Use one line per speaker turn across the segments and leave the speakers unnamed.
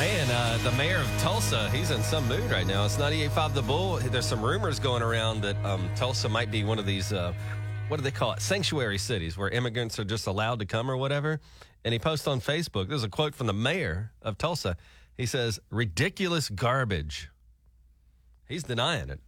Man, uh, the mayor of Tulsa, he's in some mood right now. It's 98.5 The Bull. There's some rumors going around that um, Tulsa might be one of these, uh, what do they call it? Sanctuary cities where immigrants are just allowed to come or whatever. And he posts on Facebook, there's a quote from the mayor of Tulsa. He says, ridiculous garbage. He's denying it.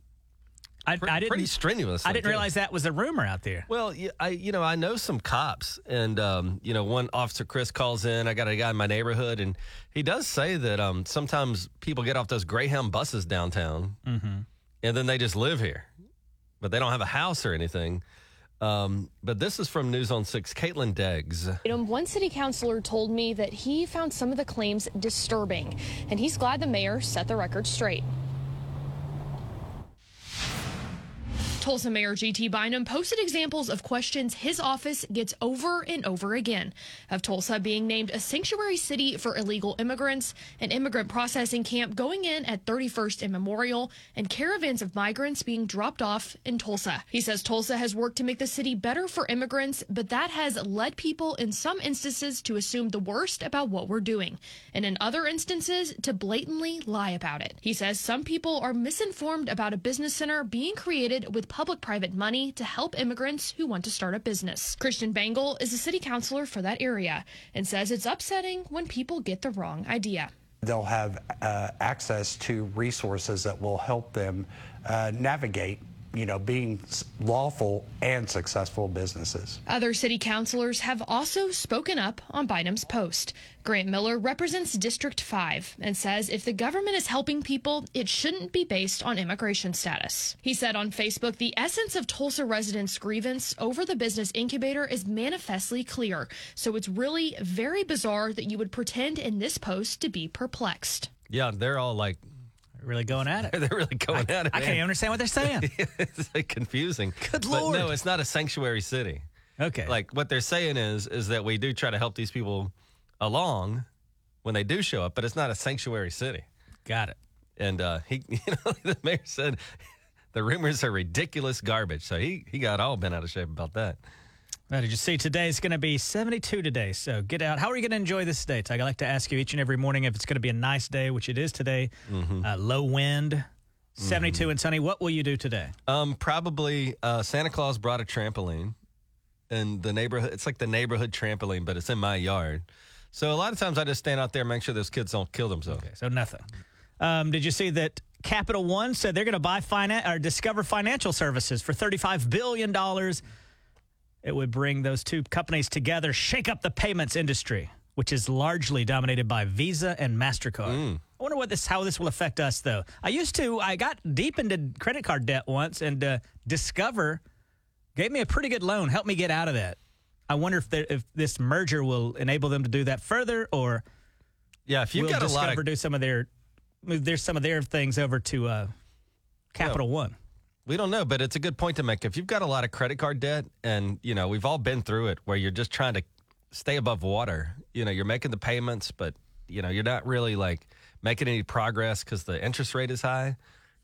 I,
Pre-
I didn't.
pretty strenuous.
I didn't realize that was a rumor out there.
Well, y- I you know I know some cops, and um, you know one officer Chris calls in. I got a guy in my neighborhood, and he does say that um, sometimes people get off those Greyhound buses downtown, and then they just live here, but they don't have a house or anything. Um, but this is from News on Six. Caitlin Deggs.
One city councilor told me that he found some of the claims disturbing, and he's glad the mayor set the record straight. Tulsa Mayor G.T. Bynum posted examples of questions his office gets over and over again of Tulsa being named a sanctuary city for illegal immigrants, an immigrant processing camp going in at 31st and Memorial, and caravans of migrants being dropped off in Tulsa. He says Tulsa has worked to make the city better for immigrants, but that has led people in some instances to assume the worst about what we're doing, and in other instances to blatantly lie about it. He says some people are misinformed about a business center being created with public private money to help immigrants who want to start a business. Christian Bengel is a city councilor for that area and says it's upsetting when people get the wrong idea.
They'll have uh, access to resources that will help them uh, navigate, you know, being lawful and successful businesses.
Other city councilors have also spoken up on Bynum's post. Grant Miller represents District 5 and says if the government is helping people, it shouldn't be based on immigration status. He said on Facebook the essence of Tulsa residents' grievance over the business incubator is manifestly clear, so it's really very bizarre that you would pretend in this post to be perplexed.
Yeah, they're all like
Really going at it.
they're really going at it.
I can't even understand what they're saying.
it's like confusing.
Good
But
Lord.
no, it's not a sanctuary city.
Okay.
like what they're saying is is that we do try to help these people along when they do show up, but it's not a sanctuary city.
got it.
And uh, he, you know, the mayor said the rumors are ridiculous garbage. So he he got all bent out of shape about that.
Well, did you see today's going to be 72 today? So get out. How are you going to enjoy this day, Tug? I like to ask you each and every morning if it's going to be a nice day, which it is today. Uh, low wind, 72 and sunny. What will you do today?
Um, probably uh, Santa Claus brought a trampoline, and the neighborhood. It's like the neighborhood trampoline, but it's in my yard. So a lot of times I just stand out there, and make sure those kids don't kill themselves.
Okay, so nothing. Um, did you see that Capital One said they're going to buy finan- or Discover Financial Services for $35 billion? It would bring those two companies together, shake up the payments industry, which is largely dominated by Visa and MasterCard. I wonder what this how this will affect us, though. I used to, I got deep into credit card debt once, and uh, Discover gave me a pretty good loan, helped me get out of that. I wonder if, there, if this merger will enable them to do that further, or
Yeah, if you've
will
got a lot of
do some of their move their some of their things over to uh, Capital One.
We don't know, but it's a good point to make. If you've got a lot of credit card debt, and you know we've all been through it, where you're just trying to stay above water. You know, you're making the payments, but you know you're not really like making any progress because the interest rate is high.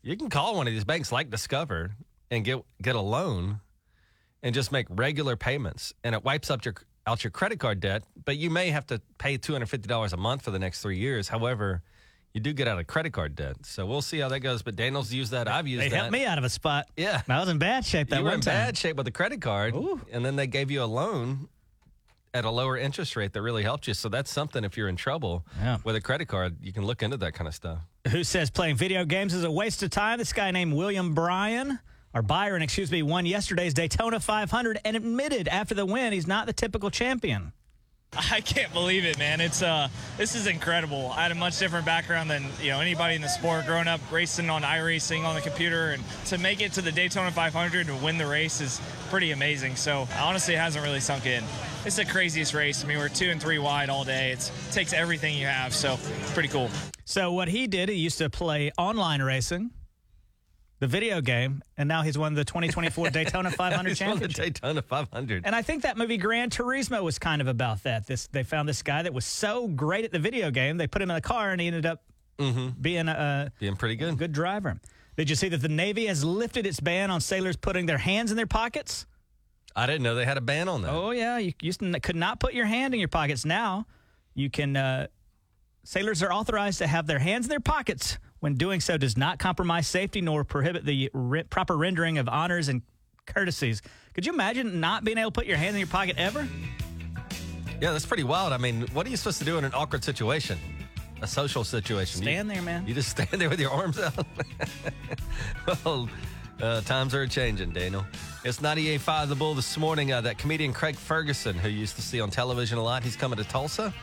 You can call one of these banks like Discover and get get a loan, and just make regular payments, and it wipes up your out your credit card debt. But you may have to pay two hundred fifty dollars a month for the next three years. However. You do get out of credit card debt, so we'll see how that goes. But Daniel's used that. I've used
They
that.
helped me out of a spot.
Yeah.
I was in bad shape that
you were
one
in
time.
bad shape with a credit card, and then they gave you a loan at a lower interest rate that really helped you. So that's something. If you're in trouble
Yeah.
with a credit card, you can look into that kind of stuff.
Who says playing video games is a waste of time? This guy named William Bryan, or Byron, excuse me, won yesterday's Daytona 500 and admitted after the win he's not the typical champion.
I can't believe it, man. It's uh, this is incredible. I had a much different background than you know anybody in the sport. Growing up racing on iRacing on the computer, and to make it to the Daytona 500 and win the race is pretty amazing. So honestly, it hasn't really sunk in. It's the craziest race. I mean, we're two and three wide all day. It's, it takes everything you have, so it's pretty cool.
So what he did, he used to play online racing, the video game, and now he's won the 2024 Daytona 500
He's won the
championship.
Daytona 500.
And I think that movie Gran Turismo was kind of about that. This they found this guy that was so great at the video game, they put him in a car and he ended up being a,
Being pretty good.
good driver. Did you see that the Navy has lifted its ban on sailors putting their hands in their pockets?
I didn't know they had a ban on that.
Oh yeah, you used to, could not put your hand in your pockets. Now you can uh, Sailors are authorized to have their hands in their pockets when doing so does not compromise safety nor prohibit the re- proper rendering of honors and courtesies. Could you imagine not being able to put your hand in your pocket ever?
Yeah, that's pretty wild. I mean, what are you supposed to do in an awkward situation? A social situation?
Stand
you,
there, man.
You just stand there with your arms out? well, uh, times are changing, Daniel. It's 98.5 The Bull this morning. Uh, that comedian Craig Ferguson, who used to see on television a lot, he's coming to Tulsa.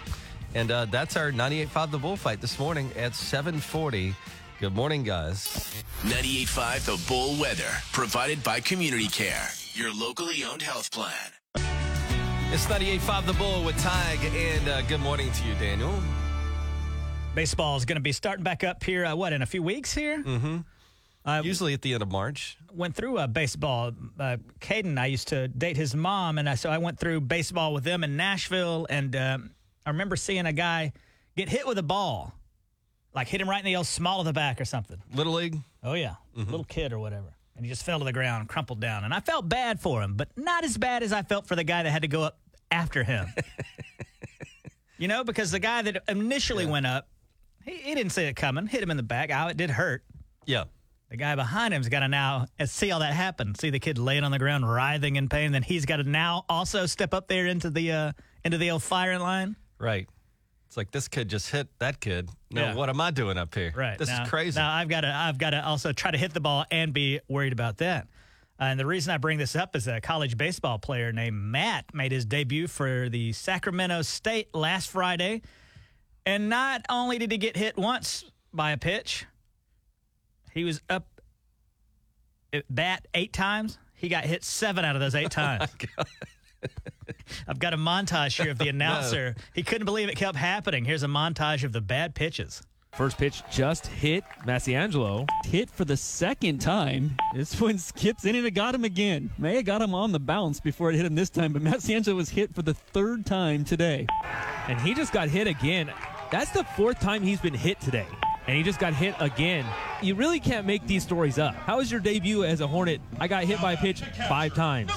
And uh, that's our 98.5 The Bullfight this morning at 740. Good morning, guys.
98.5 The Bull Weather, provided by Community Care, your locally owned health plan.
It's 98.5 The Bull with Tige, and uh, good morning to you, Daniel.
Baseball is going to be starting back up here, uh, what, in a few weeks here?
Mm-hmm.
I
Usually at the end of March.
went through uh, baseball. Uh, Caden, I used to date his mom, and I, so I went through baseball with them in Nashville. And um, I remember seeing a guy get hit with a ball, like hit him right in the old small of the back or something.
Little League?
Oh yeah, little kid or whatever, and he just fell to the ground, crumpled down. And I felt bad for him, but not as bad as I felt for the guy that had to go up after him. you know, because the guy that initially went up, he, he didn't see it coming, hit him in the back. Oh, it did hurt.
Yeah.
The guy behind him's got to now uh, see all that happen. See the kid laying on the ground, writhing in pain. Then he's got to now also step up there into the uh, into the old firing line.
Right. It's like this kid just hit that kid. Now
Yeah.
what am I doing up here?
Right.
This
now,
is crazy.
Now I've got to I've got to also try to hit the ball and be worried about that. Uh, and the reason I bring this up is a college baseball player named Matt made his debut for the Sacramento State last Friday. And not only did he get hit once by a pitch, he was up at bat eight times. He got hit seven out of those eight times. I've got a montage here of the announcer. He couldn't believe it kept happening. Here's a montage of the bad pitches.
First pitch just hit Massiangelo. Hit for the second time. This one skips in and it got him again. May have got him on the bounce before it hit him this time, but Massiangelo was hit for the third time today. And he just got hit again. That's the fourth time he's been hit today. And he just got hit again. You really can't make these stories up. How was your debut as a Hornet? I got hit by a pitch five times.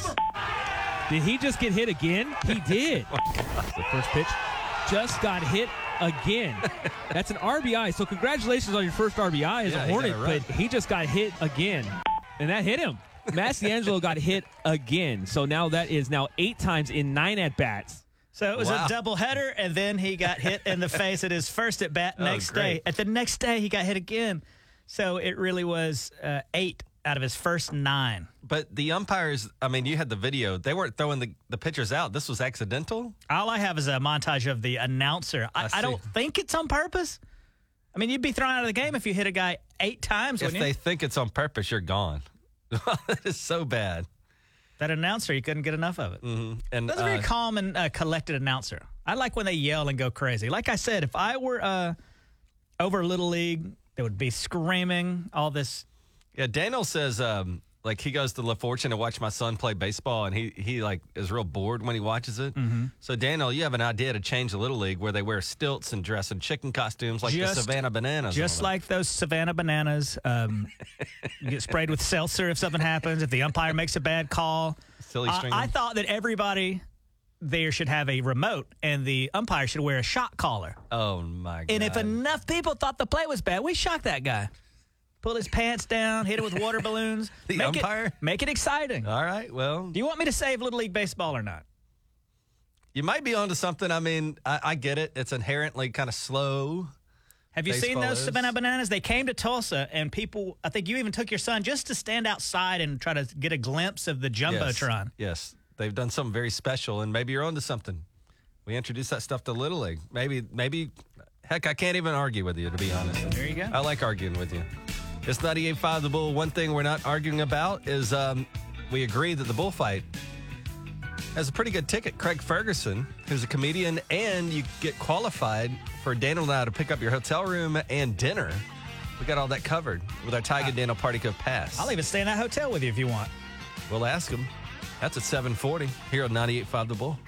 Did he just get hit again? He did. the first pitch just got hit again. That's an RBI. So congratulations on your first RBI as
Yeah,
a
he
Hornet,
got
but he just got hit again. And that hit him. Massiangelo got hit again. So now that is now eight times in nine at bats.
So it was
Wow.
a double header, and then he got hit in the face at his first at bat
Oh,
next
great.
day. At the next day, he got hit again. So it really was uh, eight out of his first nine.
but the umpires, I mean, you had the video. They weren't throwing the, the pitchers out. This was accidental.
All I have is a montage of the announcer. I,
I
I, don't think it's on purpose. I mean, you'd be thrown out of the game if you hit a guy eight times.
If they think it's on purpose, you're gone. that is so bad.
That announcer, you couldn't get enough of it.
And
That's a very
uh,
calm and uh, collected announcer. I like when they yell and go crazy. Like I said, if I were uh, over Little League, they would be screaming all this.
Yeah, Daniel says um, like he goes to La Fortune to watch my son play baseball, and he he like is real bored when he watches it.
Mm-hmm.
So Daniel, you have an idea to change the little league where they wear stilts and dress in chicken costumes like
Just-
the Savannah Bananas.
Just like those Savannah bananas, um, you get sprayed with seltzer if something happens. If the umpire makes a bad call,
Silly
I,
string.
I thought that everybody there should have a remote, and the umpire should wear a shot collar.
oh my god!
And if enough people thought the play was bad, we shocked that guy. Pull his pants down, hit it with water balloons.
The
make
umpire?
It, make it exciting.
all right, well,
Do you want me to save Little League Baseball or not?
you might be onto something. I mean, I, I get it. It's inherently kind of slow.
Have you seen those
is.
Savannah Bananas? They came to Tulsa, and people, I think you even took your son just to stand outside and try to get a glimpse of the Jumbotron.
Yes, yes, they've done something very special, and maybe you're onto something. We introduced that stuff to Little League. Maybe, maybe, heck, I can't even argue with you to be honest.
There you go.
I like arguing with you. It's 98.5 The Bull. One thing we're not arguing about is um, we agree that the bullfight has a pretty good ticket. Craig Ferguson, who's a comedian, and you get qualified for Daniel and I to pick up your hotel room and dinner. We got all that covered with our Tiger Daniel Party Code Pass.
I'll even stay in that hotel with you if you want.
We'll ask him. That's at 740 here on 98.5 The Bull.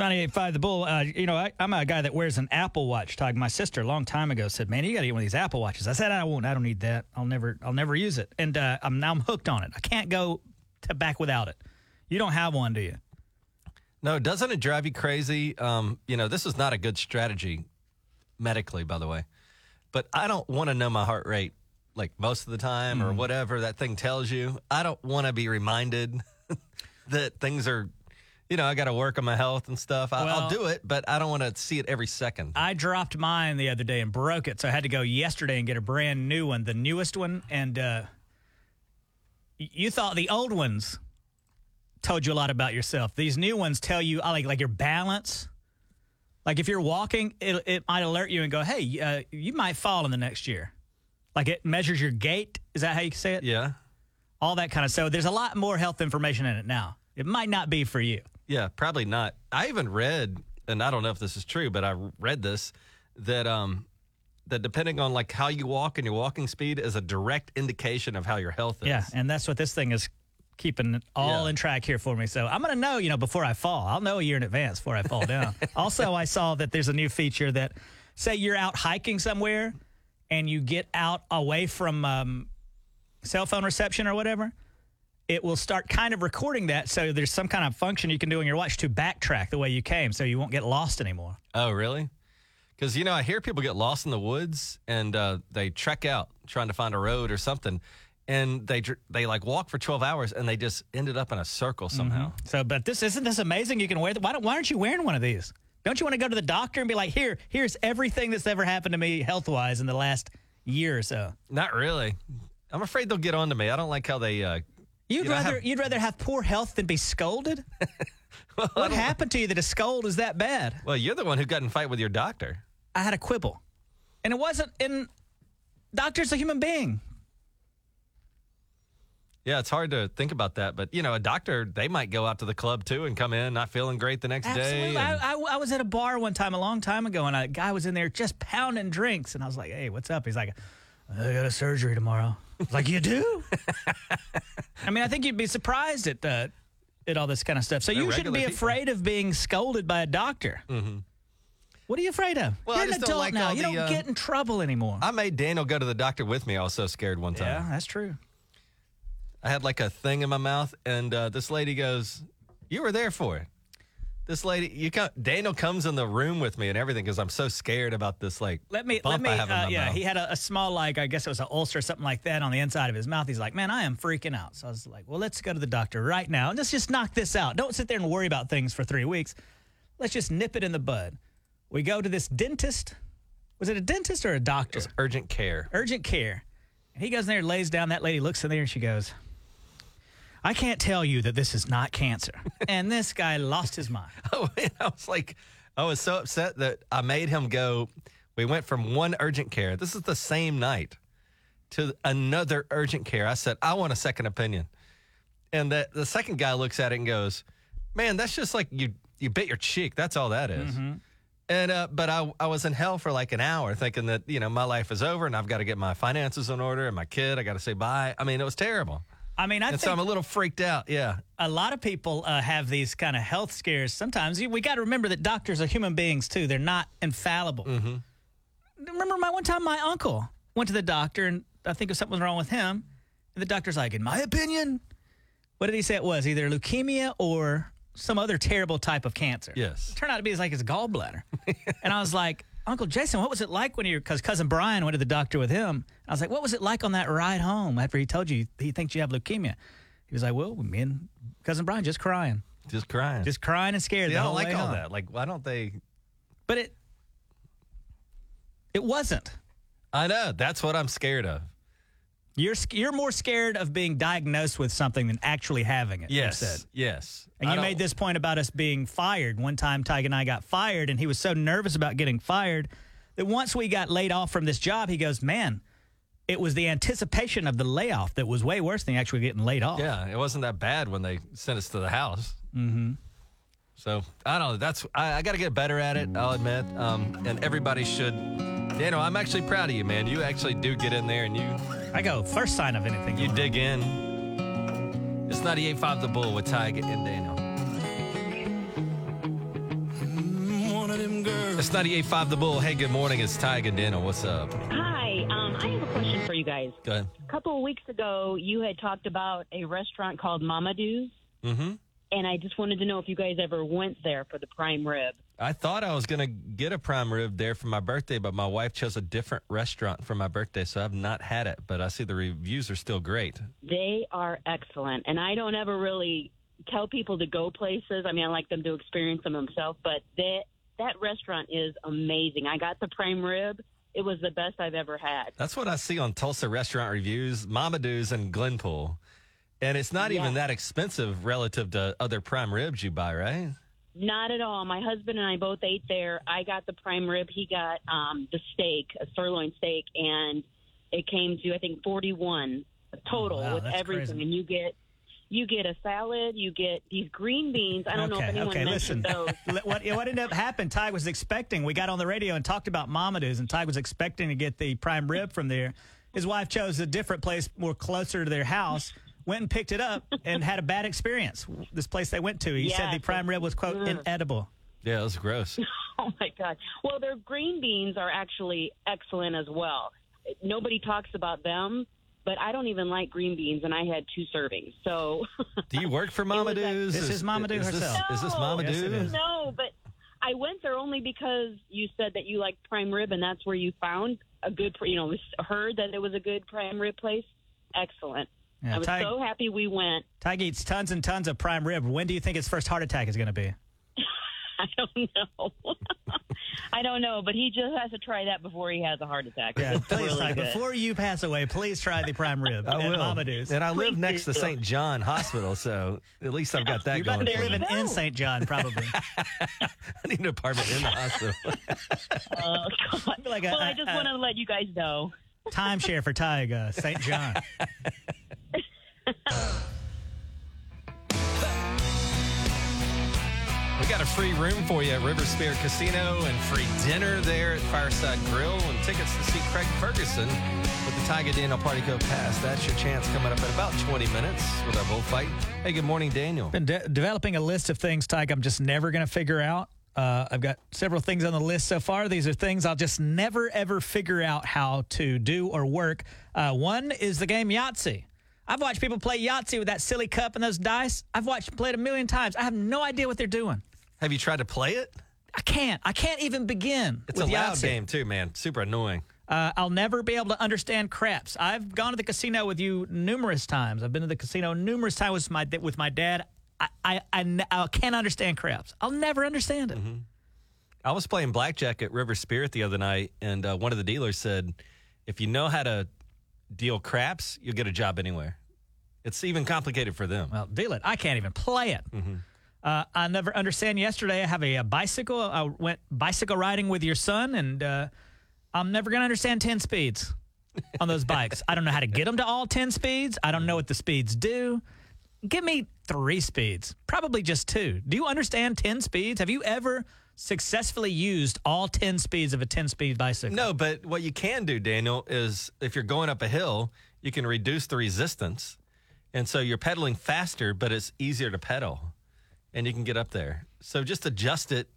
98.5 The Bull. Uh, you know, I, I'm a guy that wears an Apple Watch. Tag. My sister a long time ago said, "Man, you got to get one of these Apple Watches." I said, "I won't. I don't need that. I'll never. I'll never use it." And uh, I'm now I'm hooked on it. I can't go to back without it. You don't have one, do you?
No, doesn't it drive you crazy? Um, you know, this is not a good strategy medically, by the way. But I don't want to know my heart rate like most of the time or whatever that thing tells you. I don't want to be reminded that things are, you know, I got to work on my health and stuff. I, I'll do it, but I don't want to see it every second.
I dropped mine the other day and broke it, so I had to go yesterday and get a brand new one, the newest one. And uh, you thought the old ones told you a lot about yourself. These new ones tell you like like your balance. Like if you're walking, it, it might alert you and go, "Hey, uh, you might fall in the next year." Like it measures your gait. Is that how you say it?
yeah.
All that kind of. So there's a lot more health information in it now. It might not be for you.
Yeah, probably not. I even read, and I don't know if this is true, but I read this that um that depending on like how you walk and your walking speed is a direct indication of how your health is.
Yeah, and that's what this thing is keeping all
Yeah.
in track here for me. So I'm going to know, you know, before I fall. I'll know a year in advance before I fall down. also, I saw that there's a new feature that say you're out hiking somewhere and you get out away from um, cell phone reception or whatever. It will start kind of recording that. So there's some kind of function you can do on your watch to backtrack the way you came so you won't get lost anymore.
Oh, really? Because you know, I hear people get lost in the woods and uh, they trek out trying to find a road or something, and they they like walk for twelve hours and they just ended up in a circle somehow.
So, but this isn't this amazing? You can wear. The, why don't Why aren't you wearing one of these? Don't you want to go to the doctor and be like, here, here's everything that's ever happened to me health wise in the last year or so.
Not really. I'm afraid they'll get on to me. I don't like how they. Uh,
You'd
You
rather
have-
you'd rather have poor health than be scolded. what happened to you that a scold is that bad?
well, you're the one who got in fight with your doctor.
I had a quibble, and it wasn't in. Doctor's a human being.
Yeah, it's hard to think about that, but you know, a doctor they might go out to the club too and come in not feeling great the next day.
Absolutely. I, I, I was at a bar one time a long time ago, and a guy was in there just pounding drinks, and I was like, "Hey, what's up?" He's like, "I got a surgery tomorrow." I like, "You do?" I mean, I think you'd be surprised at uh, at all this kind of stuff. So
They're
you shouldn't be
people.
afraid of being scolded by a doctor. Mm-hmm. What are you afraid of?
Well,
You're an
just don't
adult
like
now. You
the,
don't
uh,
get in trouble anymore.
I made Daniel go to the doctor with me. I was so scared one time.
yeah, that's true.
I had like a thing in my mouth, and uh, this lady goes, "You were there for it." This lady, you come, Daniel comes in the room with me and everything because I'm so scared about this like
Let me
bump
let me.
I have in
Uh, yeah,
mouth.
he had a, a small like I guess it was an ulcer or something like that on the inside of his mouth. He's like, man, I am freaking out. So I was like, well, let's go to the doctor right now and let's just knock this out. Don't sit there and worry about things for three weeks. Let's just nip it in the bud. We go to this dentist. Was it a dentist or a doctor?
Urgent care.
Urgent care. And he goes in there, lays down. That lady looks in there and she goes, I can't tell you that this is not cancer. and this guy lost his mind.
Oh, man, I was like, I was so upset that I made him go. We went from one urgent care. This is the same night to another urgent care. I said, I want a second opinion. And the, the second guy looks at it and goes, Man, that's just like you you bit your cheek. That's all that is." And uh, but I I was in hell for like an hour thinking that you know my life is over and I've got to get my finances in order and my kid I got to say bye. I mean it was terrible.
I mean, I
And
think
so I'm a little freaked out. Yeah.
a lot of people uh, have these kind of health scares. Sometimes we got to remember that doctors are human beings too. They're not infallible. Remember, my one time, my uncle went to the doctor, and I think something was wrong with him. And the doctor's like, "In my opinion, what did he say it was? Either leukemia or some other terrible type of cancer."
Yes.
It turned out to be like his gallbladder. and I was like, Uncle Jason, what was it like when you? Because cousin Brian went to the doctor with him. I was like, what was it like on that ride home after he told you he thinks you have leukemia? He was like, well, me and cousin Brian just crying,
Just crying.
just crying and scared.
I don't like all
home.
that. Like why don't they
But it, it wasn't.
I know. That's what I'm scared of.
You're you're more scared of being diagnosed with something than actually having it.
Yes.
said.
Yes.
And
I
you made this point about us being fired. One time, Tyga and I got fired, and he was so nervous about getting fired that once we got laid off from this job, he goes, "Man, it was the anticipation of the layoff that was way worse than actually getting laid off."
Yeah, it wasn't that bad when they sent us to the house. Mm-hmm. So I don't know. That's I, I got to get better at it. I'll admit. Um, and everybody should. You know, I'm actually proud of you, man. You actually do get in there and you
I go first sign of anything.
you dig in. It's 98.5 The Bull with Tyga and Daniel. It's 98.5 The Bull. Hey, good morning. It's Tyga and Daniel. What's up?
Hi, um, I have a question for you guys.
Go ahead.
A couple of weeks ago, you had talked about a restaurant called Mama Do's.
Mm-hmm.
and I just wanted to know if you guys ever went there for the prime rib.
I thought I was going to get a prime rib there for my birthday, but my wife chose a different restaurant for my birthday, so I've not had it. But I see the reviews are still great.
They are excellent, and I don't ever really tell people to go places. I mean, I like them to experience them themselves, but that that restaurant is amazing. I got the prime rib. It was the best I've ever had.
That's what I see on Tulsa restaurant reviews, Mamadou's and Glenpool. And it's not even that expensive relative to other prime ribs you buy, right?
Not at all. My husband and I both ate there. I got the prime rib. He got um, the steak, a sirloin steak, and it came to I think forty one total
Oh, wow,
with everything.
crazy.
And you get you get a salad, you get these green beans. I don't know if anyone
okay, listen.
those.
What, what ended up happening, Ty was expecting, we got on the radio and talked about Mamadou's, and Ty was expecting to get the prime rib from there. His wife chose a different place more closer to their house, went and picked it up, and had a bad experience. This place they went to, he said the prime rib was, quote,
ugh.
inedible.
Yeah, it was gross.
Oh my god! Well, their green beans are actually excellent as well. Nobody talks about them, but I don't even like green beans, and I had two servings. So
Do you work for
was like-
This is Mamadou
is this,
herself.
Is this
Mama
Mamadou?
Yes, it is.
no, but I went there only because you said that you like prime rib, and that's where you found a good, you know, heard that it was a good prime rib place. Excellent.
Yeah,
I was
Ty,
so happy we went.
Ty eats tons and tons of prime rib. When do you think his first heart attack is going to be?
I don't know. I don't know, but he just has to try that before he has a heart attack.
Yeah,
It's
please,
really
Ty,
good.
before you pass away, please try the prime rib
I
at
will.
Mamadou's.
And I live
Please
next to
do.
St. John Hospital, so at least I've got that
You're
going
about to
for
be
me.
living in St. John, probably.
I need an apartment in the hospital.
Oh, God.
like a-
well, I
a-
just
a-
wanted to let you guys know.
Timeshare for Tyga, St. John.
We got a free room for you at River Spirit Casino and free dinner there at Fireside Grill and tickets to see Craig Ferguson with the Tiger Daniel Party Code Pass. That's your chance coming up in about 20 minutes with our bullfight. Hey, good morning, Daniel.
Been de- developing a list of things, Tyke, I'm just never going to figure out. Uh, I've got several things on the list so far. These are things I'll just never, ever figure out how to do or work. Uh, one is the game Yahtzee. I've watched people play Yahtzee with that silly cup and those dice. I've watched them play it a million times. I have no idea what they're doing.
Have you tried to play it?
I can't. I can't even begin.
It's
with
a loud
Yahtzee.
game, too, man. Super annoying.
Uh, I'll never be able to understand craps. I've gone to the casino with you numerous times. I've been to the casino numerous times with my with my dad. I I, I, I can't understand craps. I'll never understand it.
I was playing blackjack at River Spirit the other night, and uh, one of the dealers said, if you know how to deal craps, you'll get a job anywhere. It's even complicated for them.
Well, deal it. I can't even play it. Uh, I never understand. Yesterday, I have a, a bicycle. I went bicycle riding with your son, and uh, I'm never going to understand 10 speeds on those bikes. I don't know how to get them to all 10 speeds. I don't know what the speeds do. Give me three speeds, probably just two. Do you understand 10 speeds? Have you ever successfully used all 10 speeds of a 10 speed bicycle?
No, but what you can do, Daniel, is if you're going up a hill, you can reduce the resistance. And so you're pedaling faster, but it's easier to pedal and you can get up there. So just adjust it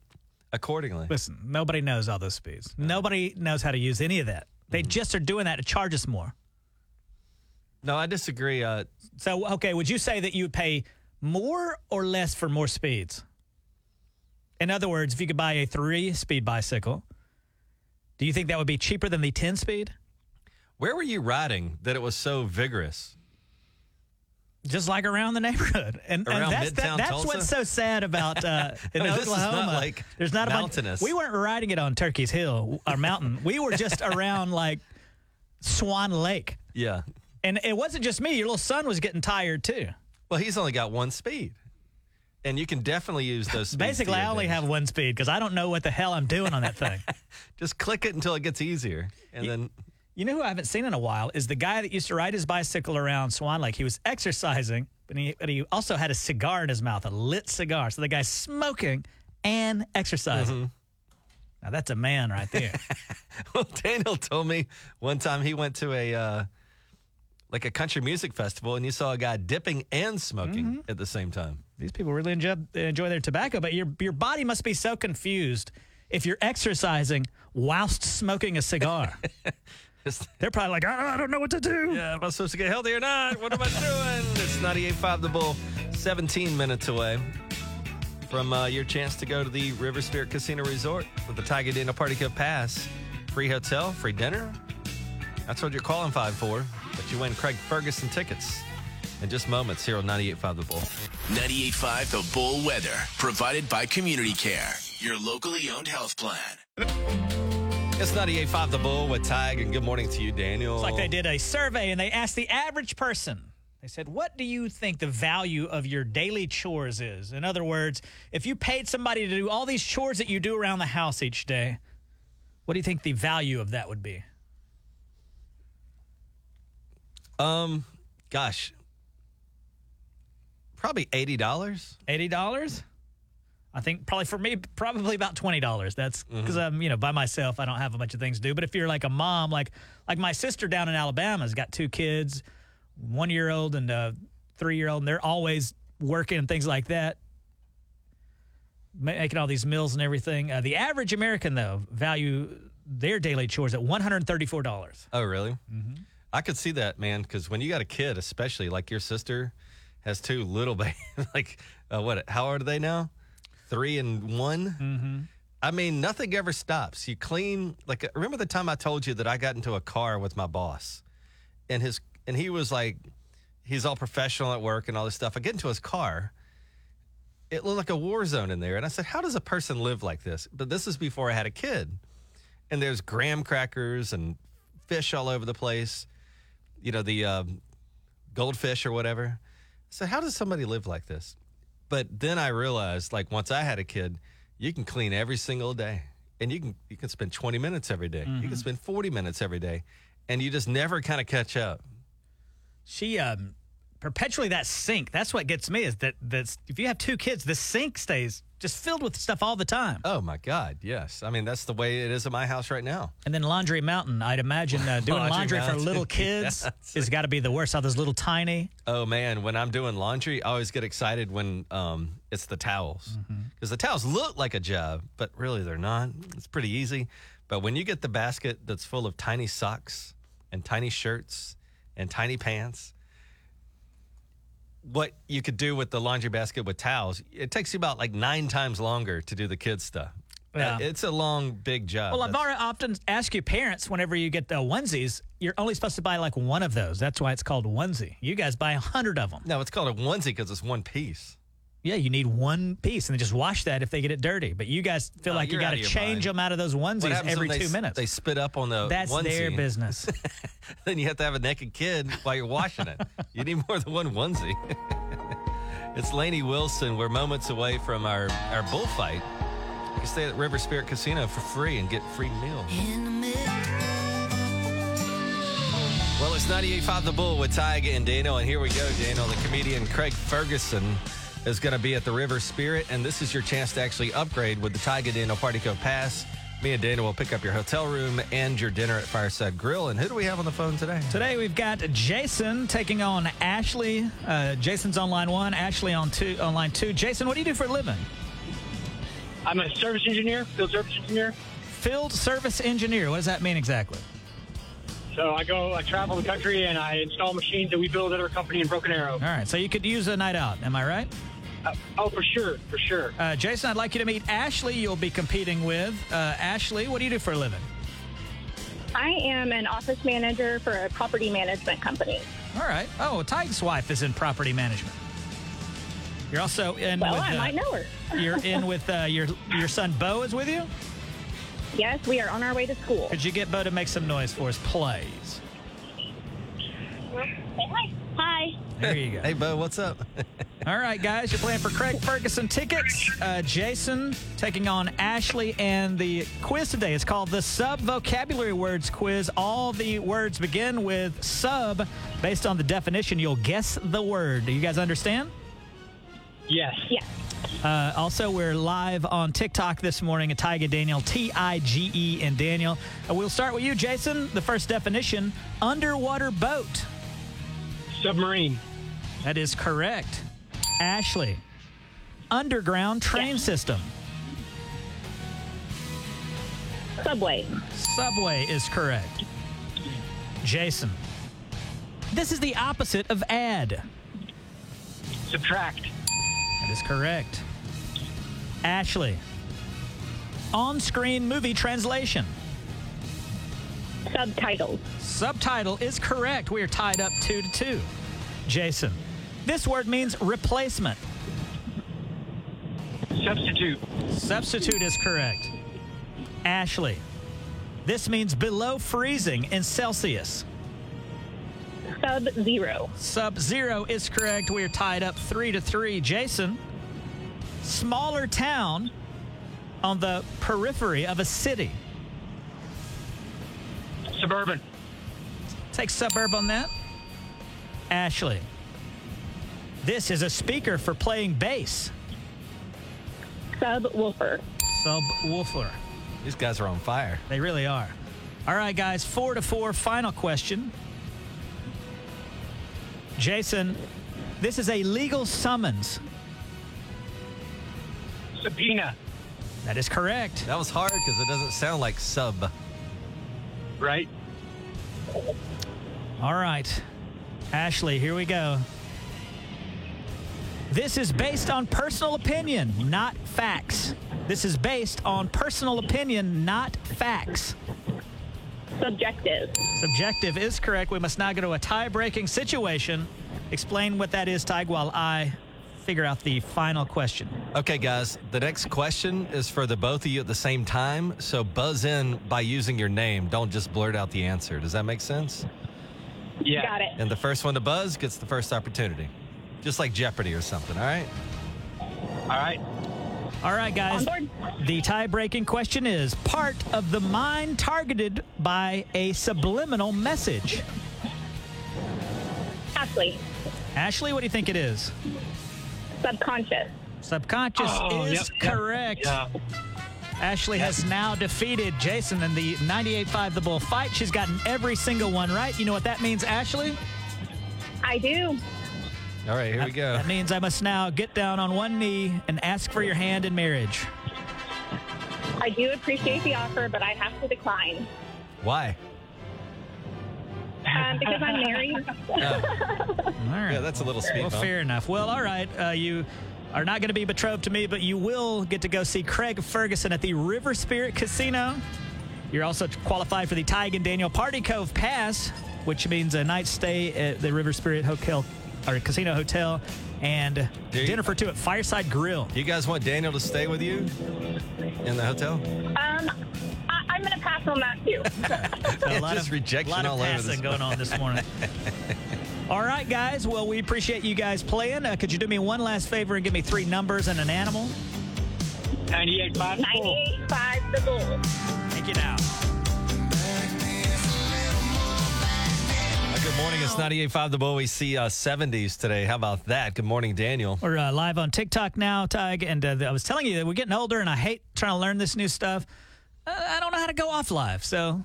accordingly.
Listen, nobody knows all those speeds. Nobody knows how to use any of that. They just are doing that to charge us more.
No, I disagree. Uh,
So, okay, would you say that you would pay more or less for more speeds? In other words, if you could buy a three speed bicycle, do you think that would be cheaper than the 10 speed?
where were you riding that it was so vigorous?
Just like around the neighborhood. And, and that's,
Midtown
that's
Tulsa?
what's so sad about uh, in
I mean, this is not,
Oklahoma.
like,
there's not a bunch-
mountainous.
we weren't riding it on Turkey's Hill or mountain. we were just around like Swan Lake.
Yeah.
And it wasn't just me. Your little son was getting tired too.
Well, he's only got one speed. And you can definitely use those speeds.
Basically, I only have one speed because I don't know what the hell I'm doing on that thing.
Just click it until it gets easier. And then
You know who I haven't seen in a while is the guy that used to ride his bicycle around Swan Lake. He was exercising, but he, but he also had a cigar in his mouth, a lit cigar. So the guy's smoking and exercising. Now that's a man right there.
Well, Daniel told me one time he went to a uh, like a country music festival and you saw a guy dipping and smoking
Mm-hmm.
at the same time.
These people really enjoy, enjoy their tobacco, but your your body must be so confused if you're exercising whilst smoking a cigar.
It's-
They're probably like, I, I don't know what to do.
yeah, am I supposed to get healthy or not? What am I doing? It's 98.5 The Bull, 17 minutes away from uh, your chance to go to the River Spirit Casino Resort with the Tiger Daniel Party Cup Pass. Free hotel, free dinner. That's what you're qualifying for. But you win Craig Ferguson tickets in just moments here on 98.5 The Bull.
98.5 The Bull Weather, provided by Community Care, your locally owned health plan.
It's 98.5 The Bull with Tige, and good morning to you, Daniel.
It's like they did a survey and they asked the average person. They said, What do you think the value of your daily chores is? In other words, if you paid somebody to do all these chores that you do around the house each day, what do you think the value of that would be?
Um, gosh, probably $80.
$80? I think probably for me, probably about twenty dollars. That's because I'm you know by myself. I don't have a bunch of things to do. But if you're like a mom, like like my sister down in Alabama has got two kids, one year old and a three year old, and they're always working and things like that, making all these meals and everything. Uh, the average American though value their daily chores at one hundred thirty four dollars.
Oh, really? Mm-hmm. I could see that, man, because when you got a kid, especially like your sister has two little babies, like, uh, what, how old are they now? Three and one? Mm-hmm. I mean, nothing ever stops. You clean, like, remember the time I told you that I got into a car with my boss and his, and he was like, he's all professional at work and all this stuff. I get into his car. It looked like a war zone in there. And I said, How does a person live like this? But this is before I had a kid. And there's graham crackers and fish all over the place you know, the um, goldfish or whatever. So how does somebody live like this? But then I realized, like, once I had a kid, you can clean every single day, and you can you can spend 20 minutes every day. You can spend 40 minutes every day, and you just never kind of catch up.
She um perpetually that sink. That's what gets me is that that's if you have two kids, the sink stays just filled with stuff all the time.
Oh my God, yes. I mean, that's the way it is at my house right now.
And then Laundry Mountain, I'd imagine uh, doing
Laundry
laundry for little kids
Yes.
has got to be the worst. All those little tiny.
Oh man, when I'm doing laundry, I always get excited when um, it's the towels because the towels look like a job, but really they're not. It's pretty easy. But when you get the basket that's full of tiny socks and tiny shirts and tiny pants, what you could do with the laundry basket with towels, it takes you about like nine times longer to do the kids stuff.
Yeah.
Uh, It's a long, big job.
Well, I've
That's-
already often asked you parents whenever you get the onesies, you're only supposed to buy like one of those. That's why it's called onesie. You guys buy a hundred of them.
no, it's called a onesie because it's one piece.
Yeah, you need one piece, and then just wash that if they get it dirty. But you guys feel
No,
like you got to change
mind.
them out of those onesies every
when they
two minutes.
They spit up on the
That's
onesie.
their business.
then you have to have a naked kid while you're washing it. you need more than one onesie. it's Lainey Wilson. We're moments away from our, our bullfight. You can stay at River Spirit Casino for free and get free meals. Well, it's 98.5 The Bull with Tyga and Dano. And here we go, Dano. The comedian Craig Ferguson is going to be at the River Spirit. And this is your chance to actually upgrade with the Tyga Dano Party Code Pass. Me and Dana will pick up your hotel room and your dinner at Fireside Grill. And who do we have on the phone today?
Today we've got Jason taking on Ashley. Uh, Jason's on line one, Ashley on two, on line two. Jason, what do you do for a living?
I'm a service engineer, field service engineer.
Field service engineer. What does that mean exactly?
So I go, I travel the country and I install machines that we build at our company in Broken Arrow.
All right, so you could use a night out. Am I right?
Uh, oh, for sure, for sure.
Uh, Jason, I'd like you to meet Ashley. You'll be competing with uh, Ashley. What do you do for a living?
I am an office manager for a property management company.
All right. Oh, Tyke's wife is in property management. You're also in.
Well,
with,
I
uh,
might know her.
You're in with uh, your your son Bo is with you.
Yes, we are on our way to school.
Could you get Bo to make some noise for us, please?
Hi. Hi.
There you go.
Hey, Bo, what's up?
All right, guys, you're playing for Craig Ferguson tickets. Uh, Jason taking on Ashley, and the quiz today is called the Sub Vocabulary Words Quiz. All the words begin with sub. Based on the definition, you'll guess the word. Do you guys understand?
Yes.
Yes.
Uh, also, we're live on TikTok this morning at Tyga Daniel, T I G E and Daniel. Uh, we'll start with you, Jason. The first definition underwater boat.
Submarine.
That is correct. Ashley, underground train system.
Subway.
Subway is correct. Jason, this is the opposite of add.
Subtract.
That is correct. Ashley. On screen movie translation.
Subtitles.
Subtitle is correct. We are tied up two to two. Jason. This word means replacement.
Substitute.
Substitute is correct. Ashley. This means below freezing in Celsius.
Sub zero.
Sub zero is correct. We are tied up three to three. Jason. Smaller town on the periphery of a city.
Suburban.
Take suburb on that. Ashley. This is a speaker for playing bass.
Subwoofer.
Subwoofer.
These guys are on fire.
They really are. All right, guys, four to four. Final question. Jason, this is a legal summons.
Subpoena.
That is correct.
That was hard because it doesn't sound like sub.
Right.
All right. Ashley, here we go. This is based on personal opinion, not facts. This is based on personal opinion, not facts.
Subjective.
Subjective is correct. We must now go to a tie breaking situation. Explain what that is, Tige, while I figure out the final question.
Okay, guys, the next question is for the both of you at the same time. So buzz in by using your name. Don't just blurt out the answer. Does that make sense?
Yeah.
Got it.
And the first one to buzz gets the first opportunity. Just like Jeopardy or something, all right?
All right.
All right, guys.
On
The tie breaking question is part of the mind targeted by a subliminal message.
Ashley.
Ashley, what do you think it is?
Subconscious.
Subconscious
Oh,
is
yep, yep,
correct.
Yeah.
Ashley has now defeated Jason in the 98.5 The Bull fight. She's gotten every single one right. You know what that means, Ashley?
I do.
All right, here we go.
That means I must now get down on one knee and ask for your hand in marriage.
I do appreciate the offer, but I have to decline.
Why?
Um, because I'm married.
All right.
Yeah, that's a little speed
Well,
bump.
fair enough. Well, all right. Uh, you are not going to be betrothed to me, but you will get to go see Craig Ferguson at the River Spirit Casino. You're also qualified for the Tige and Daniel Party Cove Pass, which means a night stay at the River Spirit Hotel or Casino Hotel and
Dude.
dinner for two at Fireside Grill.
Do you guys want Daniel to stay with you in the hotel?
Um, I, I'm going to pass on that too.
A lot
Just
of,
rejection
lot of
all over
passing
this.
going on this morning. all right, guys. Well, we appreciate you guys playing. Uh, could you do me one last favor and give me three numbers and an animal?
98.5.
98.5 The Bull.
Thank you now.
Uh, good morning. It's 98.5 The Bull. We see uh, 70s today. How about that? Good morning, Daniel.
We're uh, live on TikTok now, Tige, and uh, I was telling you that we're getting older, and I hate trying to learn this new stuff. Uh, I don't know how to go off live. So,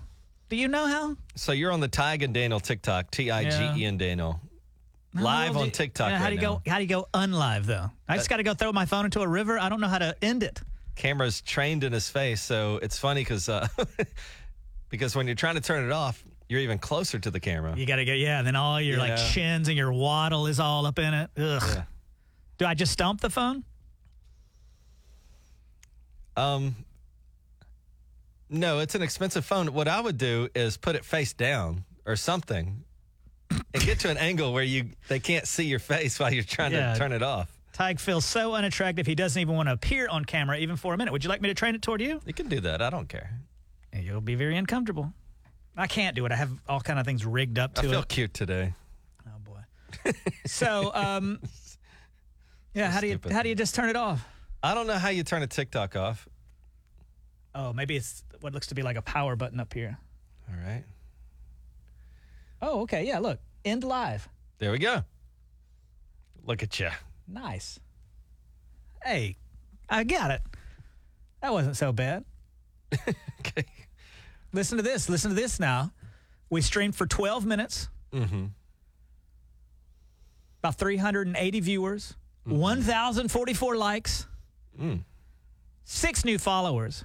do you know how?
So you're on the Tige and Daniel TikTok, T I G E and Daniel. Live on TikTok
yeah, how
right
do you
now.
go? How do you go unlive though? I just got to go throw my phone into a river. I don't know how to end it.
Camera's trained in his face, so it's funny because uh, because when you're trying to turn it off, you're even closer to the camera.
You got to go, yeah. Then all your like shins and your waddle is all up in it. Ugh.
Yeah.
Do I just stomp the phone?
Um, no, it's an expensive phone. What I would do is put it face down or something, and get to an angle where you they can't see your face while you're trying
Yeah.
to turn it off.
Tige feels so unattractive. He doesn't even want to appear on camera even for a minute. Would you like me to train it toward you?
You can do that. I don't care.
You'll be very uncomfortable. I can't do it. I have all kind of things rigged up to it.
I
to
feel
it.
cute today.
Oh boy. so, um, yeah. How do you
stupid.
how do you just turn it off?
I don't know how you turn a TikTok off.
Oh, maybe it's what looks to be like a power button up here.
All right,
Oh, okay. Yeah. Look, end live.
there we go. Look at you.
Nice. Hey, I got it. That wasn't so bad.
Okay.
Listen to this. Listen to this now. We streamed for 12 minutes.
Mm-hmm.
About 380 viewers. 1,044 likes.
Mm.
Six new followers.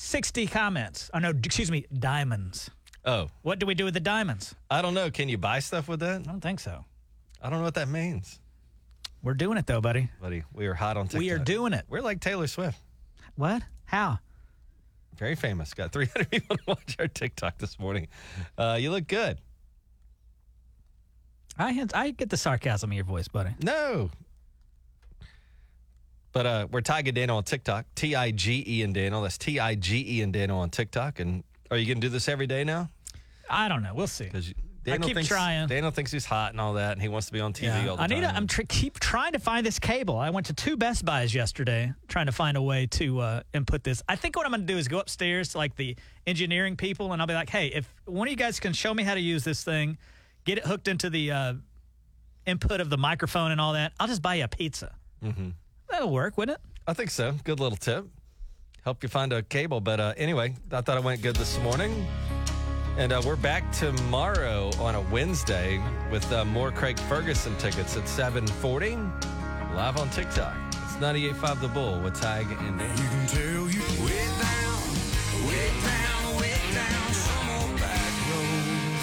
60 comments. Oh, no, excuse me, diamonds.
Oh,
What do we do with the diamonds?
I don't know. Can you buy stuff with that?
I don't think so.
I don't know what that means.
We're doing it though, buddy.
Buddy, we are hot on TikTok.
We are doing it.
We're like Taylor Swift.
What? How?
Very famous. Got 300 people to watch our TikTok this morning. Uh, you look good.
I I get the sarcasm in your voice, buddy.
No. But uh, we're Tige and Daniel on TikTok. T I G E and Daniel. That's T I G E and Daniel on TikTok. And are you going to do this every day now?
I don't know. We'll see.
Because
I keep
thinks,
trying.
Daniel thinks he's hot and all that, and he wants to be on TV
Yeah.
all the time.
I
time.
need. A, I'm tr- keep trying to find this cable. I went to two Best Buys yesterday, trying to find a way to uh, input this. I think what I'm going to do is go upstairs to like the engineering people, and I'll be like, "Hey, if one of you guys can show me how to use this thing, get it hooked into the uh, input of the microphone and all that, I'll just buy you a pizza.
mm-hmm.
That'll work, wouldn't it?
I think so. Good little tip. Help you find a cable. But uh, anyway, I thought it went good this morning. And uh, we're back tomorrow on a Wednesday with uh, more Craig Ferguson tickets at 740 live on TikTok. It's 98.5 The Bull with Tige and Dan.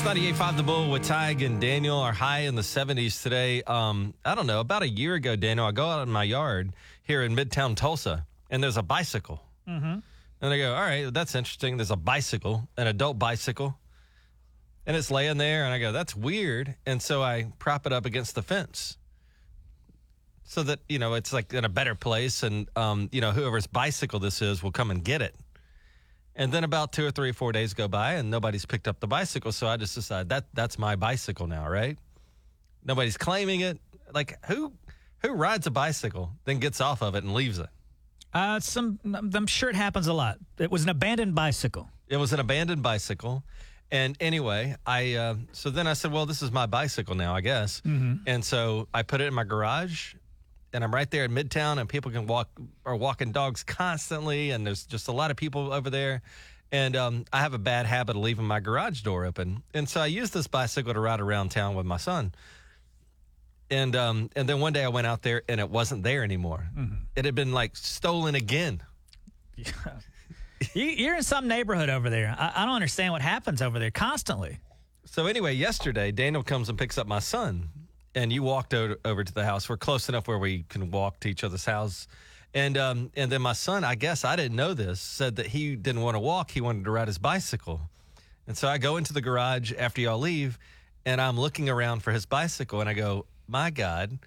98.5 The Bull with Tige and Daniel are high in the 70s today. Um, I don't know, about a year ago, Daniel, I go out in my yard here in Midtown Tulsa, and there's a bicycle.
Mm-hmm.
And I go, all right, that's interesting. There's a bicycle, an adult bicycle, and it's laying there. And I go, that's weird. And so I prop it up against the fence so that, you know, it's like in a better place. And, um, you know, whoever's bicycle this is will come and get it. And then about two or three or four days go by and nobody's picked up the bicycle. So I just decide that that's my bicycle now, right? Nobody's claiming it. Like who who rides a bicycle, then gets off of it and leaves it?
Uh, some. I'm sure it happens a lot. It was an abandoned bicycle.
It was an abandoned bicycle. And anyway, I uh, so then I said, well, this is my bicycle now, I guess.
Mhm.
And so I put it in my garage, and I'm right there in Midtown, and people can walk are walking dogs constantly, and there's just a lot of people over there. And um, I have a bad habit of leaving my garage door open, and so I use this bicycle to ride around town with my son. And um, and then one day I went out there, and it wasn't there anymore. It had been like stolen again.
You, you're in some neighborhood over there. I, I don't understand what happens over there constantly.
So anyway, yesterday Daniel comes and picks up my son, and you walked over, over to the house. We're close enough where we can walk to each other's house, and um, and then my son, I guess I didn't know this, said that he didn't want to walk. He wanted to ride his bicycle, and so I go into the garage after y'all leave, and I'm looking around for his bicycle, and I go, my God,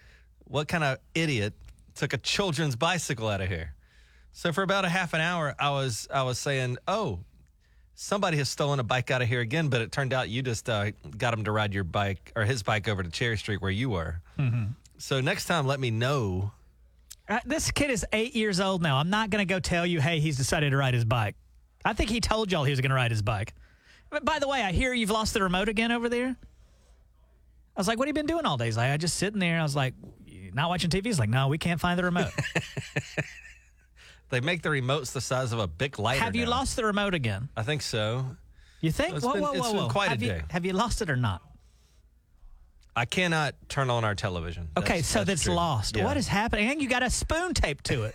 what kind of idiot took a children's bicycle out of here? So for about a half an hour, I was I was saying, oh, somebody has stolen a bike out of here again, but it turned out you just uh, got him to ride your bike or his bike over to Cherry Street where you were.
Mm-hmm.
So next time, let me know.
Uh, this kid is eight years old now. I'm not going to go tell you, hey, he's decided to ride his bike. I think he told y'all he was going to ride his bike. But by the way, I hear you've lost the remote again over there. I was like, what have you been doing all day? He's like, I just sitting there. I was like, not watching TV? He's like, no, we can't find the remote.
They make the remotes the size of a big lighter.
have you
now.
lost the remote again?
I think so.
You think?
It's
whoa,
been-
whoa,
it's
whoa,
been
whoa.
quite a
you,
day.
have you lost it or not?
I cannot turn on our television.
Okay,
That's-
so
that's
that's lost.
Yeah.
What is happening? And you got a spoon taped to it.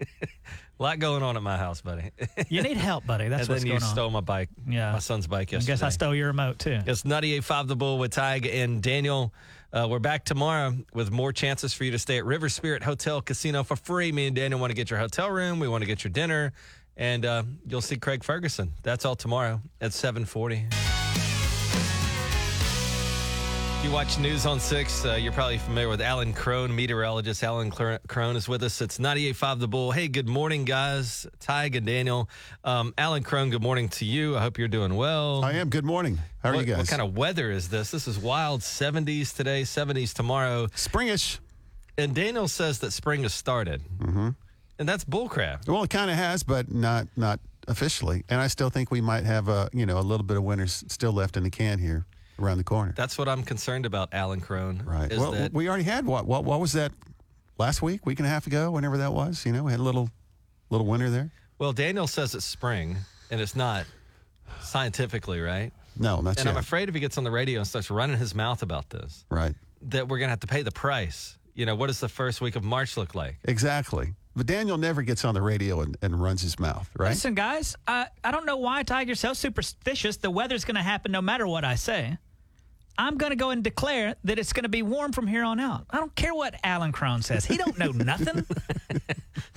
A lot going on at my house, buddy.
You need help, buddy. That's
and
what's
then you
on.
stole my bike.
Yeah.
my son's bike
I guess I stole your remote too.
It's 98.5 The Bull with Tige and Daniel. Uh, we're back tomorrow with more chances for you to stay at River Spirit Hotel Casino for free. Me and Daniel want to get your hotel room. We want to get your dinner. And uh, you'll see Craig Ferguson. That's all tomorrow at 740. If you watch News on 6, uh, you're probably familiar with Alan Crone, meteorologist. Alan Cr- Crone is with us. It's 98.5 The Bull. Hey, good morning, guys. Ty and Daniel. Um, Alan Crone, good morning to you. I hope you're doing well.
I am. Good morning. How are
what,
you guys?
What kind of weather is this? This is wild 70s today, 70s tomorrow.
Springish.
And Daniel says that spring has started.
Mm-hmm.
And that's bullcrap.
Well, it kind of has, but not not officially. And I still think we might have a you know a little bit of winter still left in the can here around the corner.
That's what I'm concerned about, Alan Crone.
Right.
Is
Well,
that
we already had what what what was that last week, week and a half ago, whenever that was. You know, we had a little little winter there.
well, Daniel says it's spring, and it's not scientifically, right?
No, that's
and I'm afraid if he gets on the radio and starts running his mouth about this,
Right.
that we're going to have to pay the price. You know, what does the first week of March look like?
Exactly. But Daniel never gets on the radio and, and runs his mouth, right?
Listen, guys, I, I don't know why Tiger's so superstitious. The weather's going to happen no matter what I say. I'm going to go and declare that it's going to be warm from here on out. I don't care what Alan Crone says. He don't know nothing.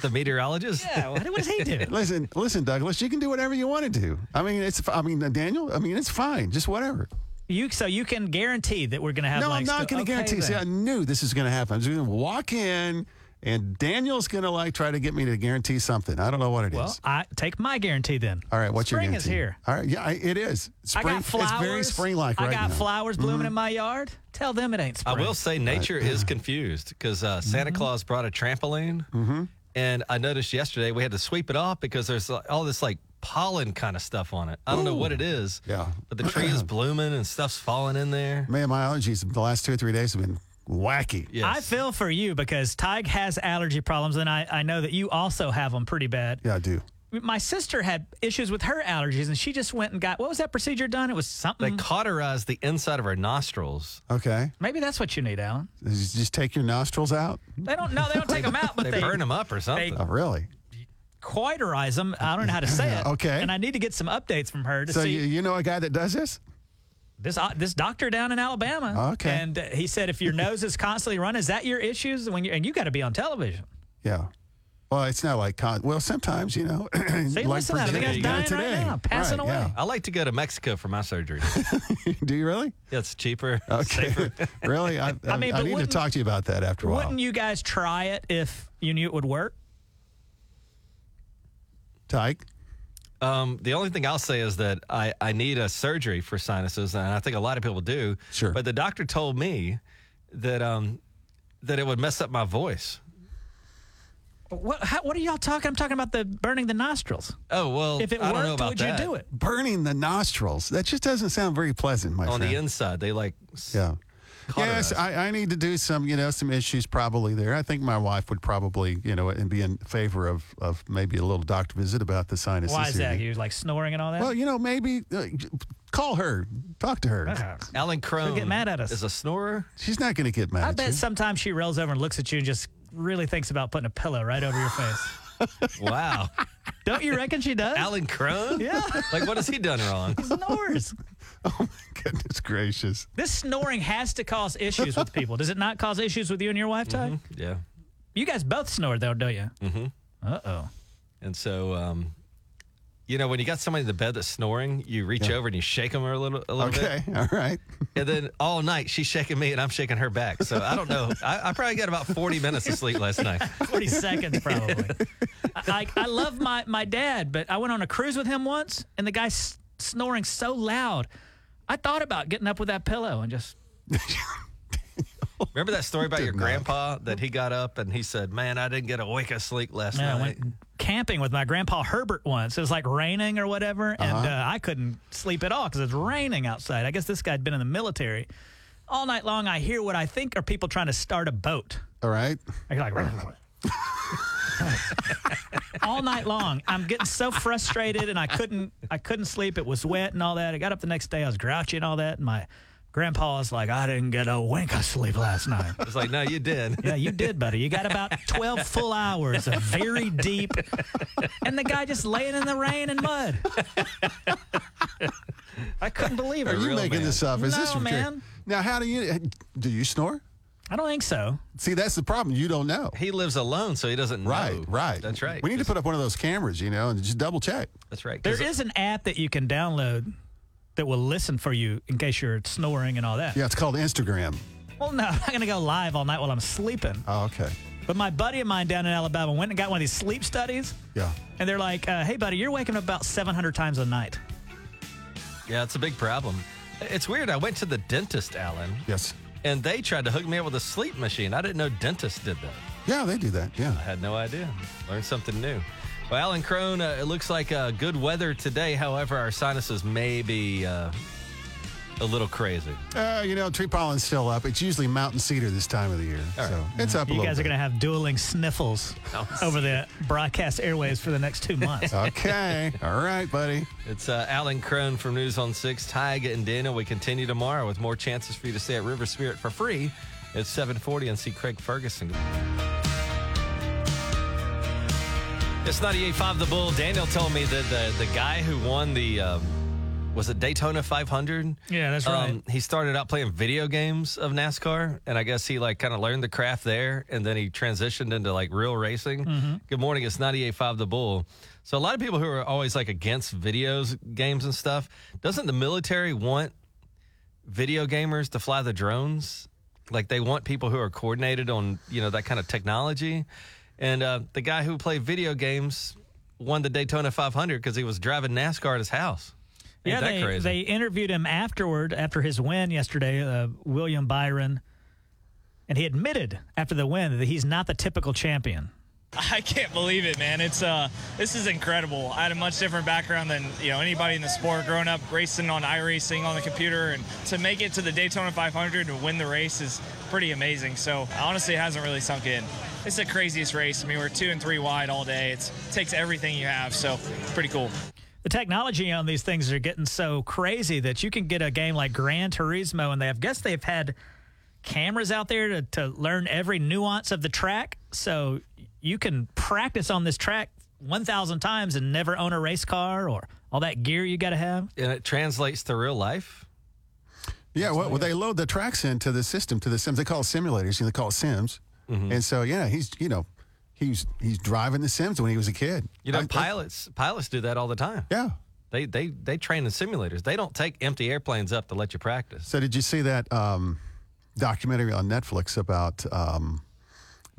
The meteorologist?
Yeah, what, what does he do?
Listen, listen, Douglas. You can do whatever you want to do. I mean, it's. I mean, Daniel. I mean, it's fine. Just whatever.
You so you can guarantee that we're going to have.
no,
like
I'm not going to
okay,
guarantee. See, I knew this is going to happen. I'm just going to walk in, and Daniel's going to like try to get me to guarantee something. I don't know what it is.
Well, I take my guarantee then.
All right, what's
Spring
your guarantee?
Spring is here.
All right, yeah, I- it is. Spring,
I got flowers.
It's very spring-like
I got
now. Mm-hmm.
flowers blooming in my yard. Tell them it ain't spring.
I will say nature is confused because uh, Santa Claus brought a trampoline, and I noticed yesterday we had to sweep it off because there's all this like pollen kind of stuff on it. I don't know what it is.
Yeah.
but the tree is blooming and stuff's falling in there.
Man, my allergies the last two or three days have been wacky.
Yes.
I feel for you because Tige has allergy problems, and I, I know that you also have them pretty bad.
Yeah, I do.
My sister had issues with her allergies, and she just went and got what was that procedure done? It was something
they
something.
cauterize the inside of her nostrils.
Okay.
Maybe that's what you need, Alan.
Just just take your nostrils out.
They don't know. They don't take them out, but
They,
they,
burn them up or something.
Oh, really?
cauterize them. I don't know how to say it.
Okay.
And I need to get some updates from her to
So
see
you, you know a guy that does this?
This uh, this doctor down in Alabama.
Okay.
And uh, he said if your nose is constantly running, is that your issues when you and you got to be on television?
Yeah. Well, it's not like con- well, sometimes you know.
See,
like
listen to that. The
today-
guy's
yeah,
dying
today.
right now, passing
Right,
away.
I like to go to Mexico for my surgery.
Do you really?
yeah, it's cheaper,
Okay.
safer.
really? I, I,
mean,
I need to talk to you about that after a while.
Wouldn't you guys try it if you knew it would work?
Tige?
Um, the only thing I'll say is that I, I need a surgery for sinuses, and I think a lot of people do.
Sure.
But the doctor told me that um, that it would mess up my voice.
What how, what are y'all talking? I'm talking about the burning the nostrils.
Oh well,
If it
I don't know
worked,
about
would
that.
you do it?
Burning the nostrils. That just doesn't sound very pleasant, my
on
friend.
the inside? They like
Yeah.
Cauterize.
Yes, I, I need to do some, you know, some issues probably there. I think my wife would probably, you know, and be in favor of, of maybe a little doctor visit about the sinuses.
Why is that?
here.
You like snoring and all that?
Well, you know, maybe uh, call her, talk to her.
Uh-huh.
Alan Crone
get mad at us.
is a snorer.
She's not going to get mad
I
at
bet
you.
sometimes she rolls over and looks at you and just really thinks about putting a pillow right over your face.
Wow,
Don't you reckon she does?
Alan Crone.
Yeah.
Like what has he done wrong?
He snores.
oh my goodness gracious!
This snoring has to cause issues with people. Does it not cause issues with you and your wife, Ty?
Yeah.
You guys both snore though, don't you? Mm-hmm. Uh oh.
And so, um, you know, when you got somebody in the bed that's snoring, you reach over and you shake them a little, a little bit.
Okay, all right.
And then all night she's shaking me and I'm shaking her back. So I don't know. I, I probably got about 40 minutes of sleep last night.
40 seconds probably. I, I love my, my dad, but I went on a cruise with him once and the guy's snoring so loud. I thought about getting up with that pillow and just
Remember that story about your
not.
grandpa that he got up and he said, "Man, I didn't get a wink of sleep last
Man, I
night."
went camping with my grandpa Herbert once. It was like raining or whatever, and uh, I couldn't sleep at all because it's raining outside. I guess this guy'd been in the military. All night long, I hear what I think are people trying to start a boat.
All right.
I hear like all night long. I'm getting so frustrated, and I couldn't I couldn't sleep. It was wet and all that. I got up the next day. I was grouchy and all that. And my grandpa was like, "I didn't get a wink of sleep last night."
It's like, no, you did.
Yeah, you did, buddy. You got about 12 full hours of very deep. And the guy just laying in the rain and mud. I couldn't believe it.
Are
you
making
man.
this up? Is
No,
this from
man.
Now, how do you do? You snore?
I don't think so.
See, that's the problem. You don't know.
He lives alone, so he doesn't
Right,
know.
right.
That's right.
We need to put up one of those cameras, you know, and just double check.
That's right.
There is an app that you can download that will listen for you in case you're snoring and all that.
Yeah, it's called Instagram.
Well, no, I'm not going to go live all night while I'm sleeping.
Oh, okay.
But my buddy of mine down in Alabama went and got one of these sleep studies.
Yeah.
And they're like, uh, hey, buddy, you're waking up about 700 times a night.
Yeah, it's a big problem. It's weird. I went to the dentist, Alan,
Yes.
And they tried to hook me up with a sleep machine. I didn't know dentists did that.
Yeah, they do that. Yeah.
I had no idea. Learned something new. Well, Alan Crone, uh, it looks like uh, good weather today. However, our sinuses may be uh, a little crazy.
Uh, you know, tree pollen's still up. It's usually mountain cedar this time of the year. So it's up a
You
little
guys are going to have dueling sniffles over the broadcast airways for the next two months.
Okay. All right, buddy.
It's uh, Alan Crone from News on 6. Tige and Dana, we continue tomorrow with more chances for you to stay at River Spirit for free. It's 740 and see Craig Ferguson. It's 98.5 The Bull. Daniel told me that the, the guy who won the um, was it Daytona 500?
Yeah, that's right.
he started out playing video games of NASCAR, and I guess he like kind of learned the craft there, and then he transitioned into like real racing.
Mhm.
Good morning, it's 98.5 The Bull. So a lot of people who are always like against videos games and stuff, doesn't the military want video gamers to fly the drones? Like they want people who are coordinated on you know that kind of technology. And uh, the guy who played video games won the Daytona 500 because he was driving NASCAR at his house. Ain't
yeah,
that
they,
crazy?
they interviewed him afterward, after his win yesterday, uh, William Byron, and he admitted after the win that he's not the typical champion.
I can't believe it, man. It's uh, this is incredible. I had a much different background than you know anybody in the sport. Growing up racing on iRacing on the computer, and to make it to the Daytona 500 and win the race is pretty amazing. So honestly, it hasn't really sunk in. It's the craziest race. I mean, we're two and three wide all day. It's, it takes everything you have, so it's pretty cool.
The technology on these things are getting so crazy that you can get a game like Gran Turismo, and they have guess they've had cameras out there to, to learn every nuance of the track. So you can practice on this track 1,000 times and never own a race car or all that gear you got to have.
and it translates to real life.
Yeah, well, well, they load the tracks into the system to the Sims. They call it simulators. You know, they call it Sims. Mm-hmm. And so, yeah, he's you know, he's he's driving the Sims when he was a kid.
You know,
I- I-
pilots pilots do that all the time.
Yeah.
They they they train in simulators. They don't take empty airplanes up to let you practice.
So, did you see that um, documentary on Netflix about um,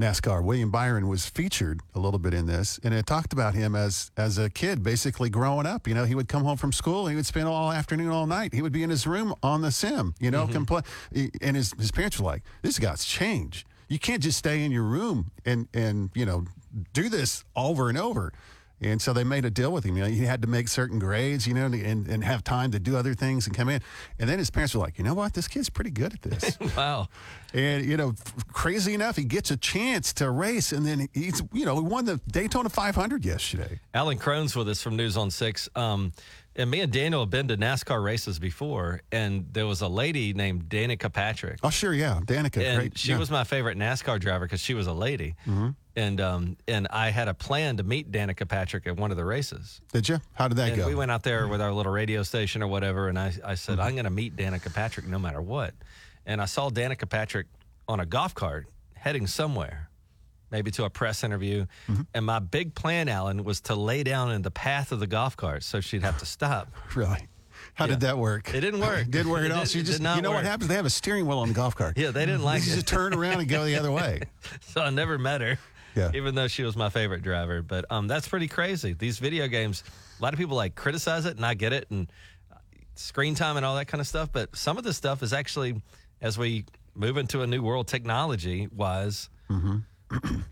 NASCAR? William Byron was featured a little bit in this, and it talked about him as as a kid, basically growing up. You know, he would come home from school, he would spend all afternoon, all night. He would be in his room on the sim. You know, compl- and his his parents were like, "This guy's changed. You can't just stay in your room and and you know do this over and over." And so they made a deal with him. You know, he had to make certain grades, you know, and, and have time to do other things and come in. And then his parents were like, you know what? This kid's pretty good at this.
wow.
And, you know, crazy enough, he gets a chance to race. And then he's, you know, he won the Daytona 500 yesterday.
Alan Crone's with us from News on Six. Um, and me and Daniel have been to NASCAR races before, and there was a lady named Danica Patrick.
Oh, sure. Yeah. Danica.
and
great.
she
yeah.
was my favorite NASCAR driver because she was a lady.
Mhm.
And um, and I had a plan to meet Danica Patrick at one of the races.
Did you? How did that
and
go?
We went out there with our little radio station or whatever, and I, I said, I'm going to meet Danica Patrick no matter what. And I saw Danica Patrick on a golf cart heading somewhere, maybe to a press interview. And my big plan, Alan, was to lay down in the path of the golf cart so she'd have to stop.
Really? How did that work?
It didn't work.
didn't work at all. So you just, you know what happens? They have a steering wheel on the golf cart.
Yeah, they didn't like
you
it.
just turn around and go the other way.
so I never met her.
Yeah.
Even though she was my favorite driver. But um, that's pretty crazy. These video games, a lot of people like criticize it, and I get it, and uh, screen time and all that kind of stuff. But some of this stuff is actually, as we move into a new world technology wise,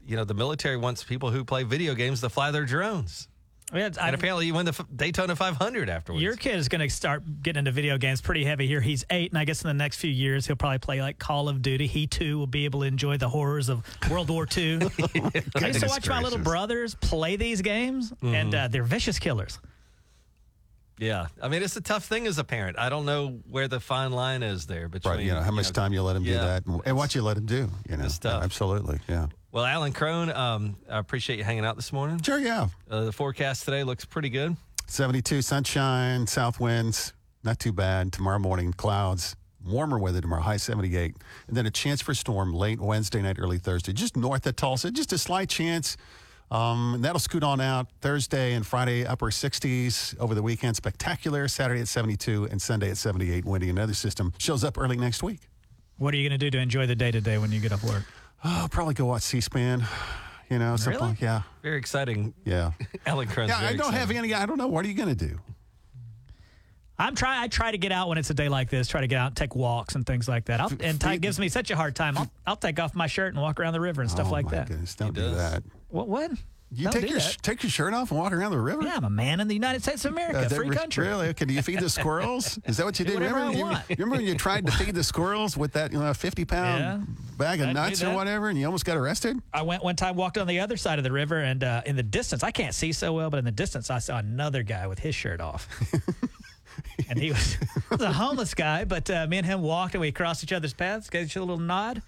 you know, the military wants people who play video games to fly their drones.
Yeah, it's-
and
I-
apparently you win the Daytona 500 afterwards.
Your kid is going to start getting into video games pretty heavy here. He's eight, and I guess in the next few years he'll probably play like Call of Duty. He too will be able to enjoy the horrors of World War II. I used to
Goodness
watch my little brothers play these games, and
Mhm.
uh, they're vicious killers.
Yeah. I mean, it's a tough thing as a parent. I don't know where the fine line is there between
Right. You know, how much time you let him do that and, and what you let him do. You know,
It's tough.
absolutely. Yeah.
Well, Alan Crone, um, I appreciate you hanging out this morning.
Sure, yeah.
Uh, the forecast today looks pretty good.
72 sunshine, south winds, not too bad. Tomorrow morning, clouds, warmer weather tomorrow, high 78. And then a chance for storm late Wednesday night, early Thursday, just north of Tulsa, just a slight chance. Um, and that'll scoot on out Thursday and Friday, upper 60s over the weekend. Spectacular. Saturday at 72 and Sunday at 78. Windy. Another system shows up early next week.
What are you going to do to enjoy the day today when you get up work?
Oh, I'll probably go watch C SPAN. You know, something
Really?
like, yeah.
Very exciting.
Yeah.
Alan Crone's
Yeah, I don't have any, I don't know. What are you going to do?
I'm try. I try to get out when it's a day like this. Try to get out and take walks and things like that. I'll, and Ty gives me such a hard time. I'll, I'll take off my shirt and walk around the river and stuff
Oh,
like
my
that.
Goodness, don't do that.
What? What?
You
Don't
take your
that.
take your shirt off and walk around the river?
Yeah, I'm a man in the United States of America,
Uh,
free
re-
country.
Really? Okay. Do you feed the squirrels? Is that what you
Do
did?
whatever
remember,
I
you,
want.
remember when you tried to feed the squirrels with that you know, 50 pound
Yeah.
bag of
I'd
nuts or whatever, and you almost got arrested?
I went one time, walked on the other side of the river, and uh, in the distance, I can't see so well, but in the distance, I saw another guy with his shirt off. and he was, was a homeless guy, but uh, me and him walked and we crossed each other's paths, gave each other a little nod.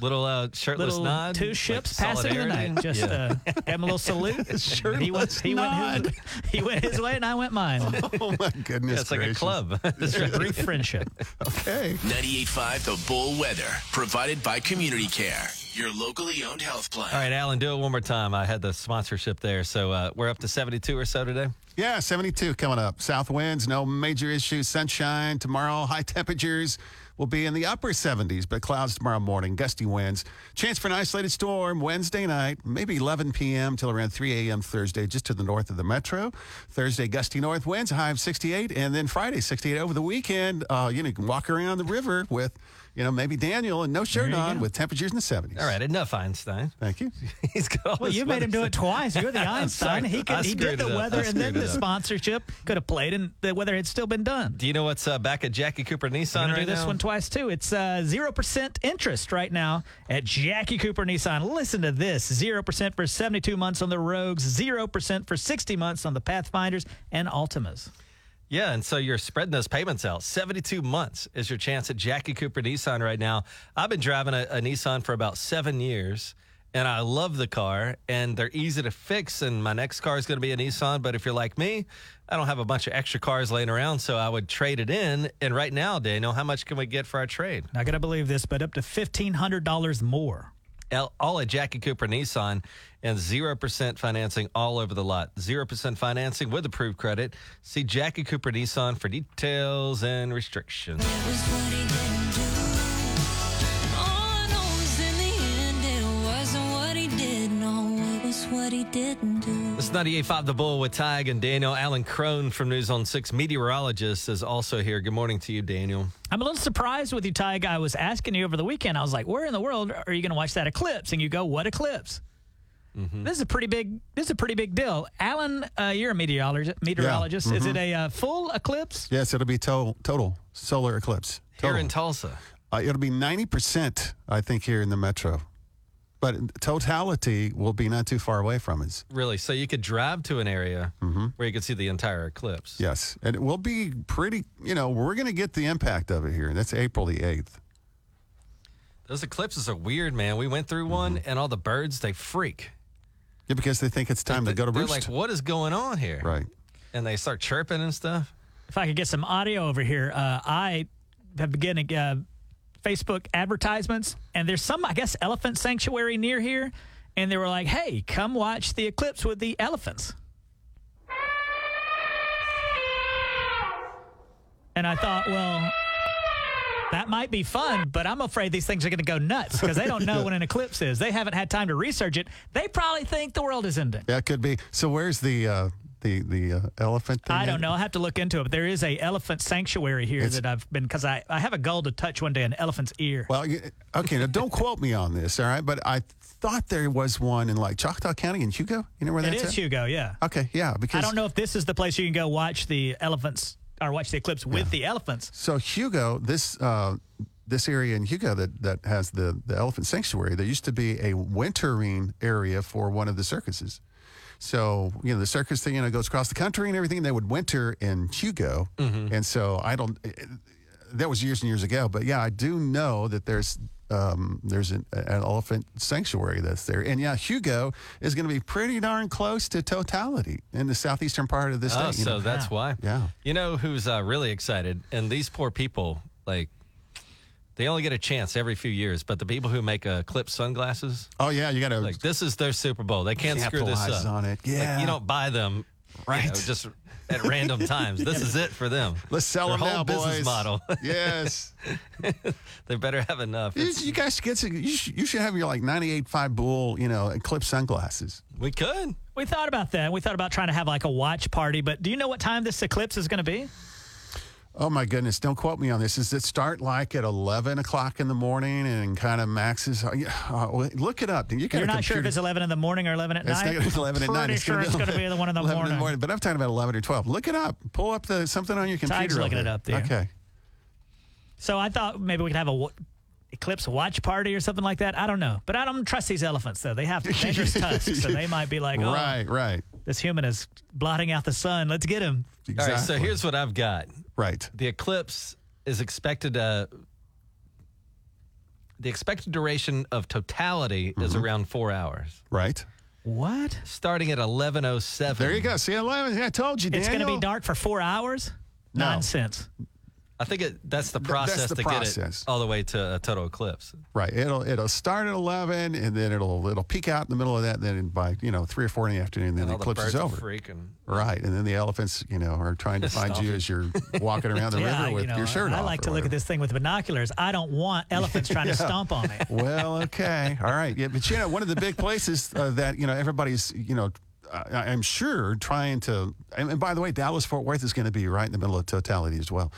Little uh, shirtless
little
nod.
two
like
ships passing in the
solidarity.
night. Just
Yeah.
uh, gave him a little salute. he went, he, went his, he went his way, and I went mine.
Oh my goodness!
Yeah, it's like a club.
It's a brief friendship.
Okay.
98.5 The Bull Weather, provided by Community Care, your locally owned health plan.
All right, Alan, do it one more time. I had the sponsorship there. So uh, we're up to 72 or so today.
Yeah, 72 coming up. South winds, no major issues. Sunshine tomorrow. High temperatures will be in the upper 70s, but clouds tomorrow morning. Gusty winds. Chance for an isolated storm Wednesday night, maybe 11 p.m. till around 3 a.m. Thursday, just to the north of the metro. Thursday, gusty north winds, high of 68, and then Friday, 68 over the weekend. Uh, you know, you can walk around the river with, you know, maybe Daniel and no shirt
you
on
go.
with temperatures in the 70s.
All right, enough Einstein.
Thank you.
He's got all
Well, you made him do it twice. You're the
I'm
Einstein. He could, he did the weather and then the
up.
sponsorship. Could have played, and the weather had still been done.
Do you know what's uh, back at Jackie Cooper
I'm
Nissan
gonna
right
do this
now?
one twice too. It's uh, zero percent interest right now at Jackie Cooper Nissan. Listen to this: zero percent for 72 months on the Rogues, zero percent for 60 months on the Pathfinders and Altimas.
Yeah, and so you're spreading those payments out. 72 months is your chance at Jackie Cooper Nissan right now. I've been driving a, a Nissan for about seven years, and I love the car, and they're easy to fix. And my next car is going to be a Nissan. But if you're like me, I don't have a bunch of extra cars laying around, so I would trade it in. And right now, Daniel, how much can we get for our trade?
Not gonna believe this, but up to fifteen hundred dollars more.
All- at Jackie Cooper Nissan and 0% financing all over the lot. 0% financing with approved credit. See Jackie Cooper Nissan for details and restrictions. This is 98.5 The Bull with Tige and Daniel. Alan Crone from News on 6 meteorologist is also here. Good morning to you, Daniel.
I'm a little surprised with you, Tige. I was asking you over the weekend. I was like, "Where in the world are you going to watch that eclipse?" And you go, "What eclipse?"
Mm-hmm.
This is a pretty big. This is a pretty big deal. Alan, uh, you're a meteorologist. Meteorologist. Is it a uh, full eclipse?
Yes, it'll be to- total solar eclipse.
Here
Total.
in Tulsa.
Uh, it'll be 90%, I think, here in the metro. But totality will be not too far away from us.
Really? So you could drive to an area
Mm-hmm.
where you could see the entire eclipse.
Yes. And it will be pretty, you know, we're going to get the impact of it here. That's April the 8th.
Those eclipses are weird, man. We went through one,
Mm-hmm.
and all the birds they freak.
Yeah, because they think it's time to go to
They're
roost.
like, "What is going on here?"
right.
And they start chirping and stuff.
If I could get some audio over here, uh, I have been getting uh, Facebook advertisements, and there's some, I guess, elephant sanctuary near here, and they were like, "Hey, come watch the eclipse with the elephants." And I thought, well, that might be fun, but I'm afraid these things are going to go nuts because they don't know what an eclipse is. They haven't had time to research it. They probably think the world is ending.
Yeah, it could be. So where's the uh, the the uh, elephant thing?
I don't know. I'll have to look into it. But there is a elephant sanctuary here
It's-
that I've been because I, I have a goal to touch one day an elephant's ear.
Well, okay, now don't quote me on this, all right? But I thought there was one in like Choctaw County in Hugo. You know where that's
is
at?
Hugo, yeah.
Okay, yeah, because
I don't know if this is the place you can go watch the elephants or watch the eclipse with the elephants.
So Hugo, this uh, this area in Hugo that that has the the elephant sanctuary, there used to be a wintering area for one of the circuses. So you know the circus thing, you know, goes across the country and everything. They would winter in Hugo, and so I don't. That was years and years ago, but yeah, I do know that there's. Um, there's an, an elephant sanctuary that's there, and yeah, Hugo is going to be pretty darn close to totality in the southeastern part of the state.
Oh,
you
so
know.
that's why.
Yeah.
You know who's uh, really excited? And these poor people, like, they only get a chance every few years. But the people who make uh, clip sunglasses,
Oh yeah, you got to
like, this is their Super Bowl. They can't screw this
Capitalize
up.
on it.
Like,
Yeah.
you don't buy them, right?
Right.
just at random times. This is it for them.
Let's sell
Their
them
whole
now,
business
boys.
model.
yes.
they better have enough.
You,
It's-
you guys should get some, you, should, you should have your like 98.5 bull, you know, Eclipse sunglasses.
we could.
We thought about that. We thought about trying to have like a watch party, but do you know what time this eclipse is going to be?
Oh my goodness! Don't quote me on this. Does it start like at 11 o'clock in the morning and kind of maxes? Uh, yeah, well, look it up. You got
You're
a
not sure if it's 11 in the morning or 11 at
It's
night?
It's 11 at night.
Pretty
It's
sure
gonna
it's going to be the one in the
11
morning.
in the morning. But I'm talking about 11 or 12. Look it up. Pull up the something on your computer.
Tige's looking it up there.
Okay.
So I thought maybe we could have a eclipse watch party or something like that. I don't know, but I don't trust these elephants though. They have dangerous tusks, so they might be like, "Oh,
Right, right,
this human is blotting out the sun. Let's get him."
All right. So here's what I've got.
Right.
The eclipse is expected to the expected duration of totality is
Mm-hmm.
around four hours.
Right.
What?
Starting at 11.07.
There you go. See, 11. I told you,
It's going to be dark for four hours?
No.
Nonsense.
I think it, that's the
Th- that's
process
the
to
process.
get it all the way to a total eclipse.
Right. It'll it'll start at 11, and then it'll it'll peak out in the middle of that. And then by you know three or four in the afternoon, then
And
the
all the
eclipse
birds
is
are
over.
freaking.
Right. And then the elephants, you know, are trying to find you as you're walking around the
yeah,
river with
you know,
your shirt on.
I
off.
like
or
to look at this thing with binoculars. I don't want elephants trying to stomp on me.
well, okay, all right, yeah, but you know, one of the big places uh, that you know everybody's, you know, I, I'm sure trying to. And, and by the way, Dallas Fort Worth is going to be right in the middle of totality as well.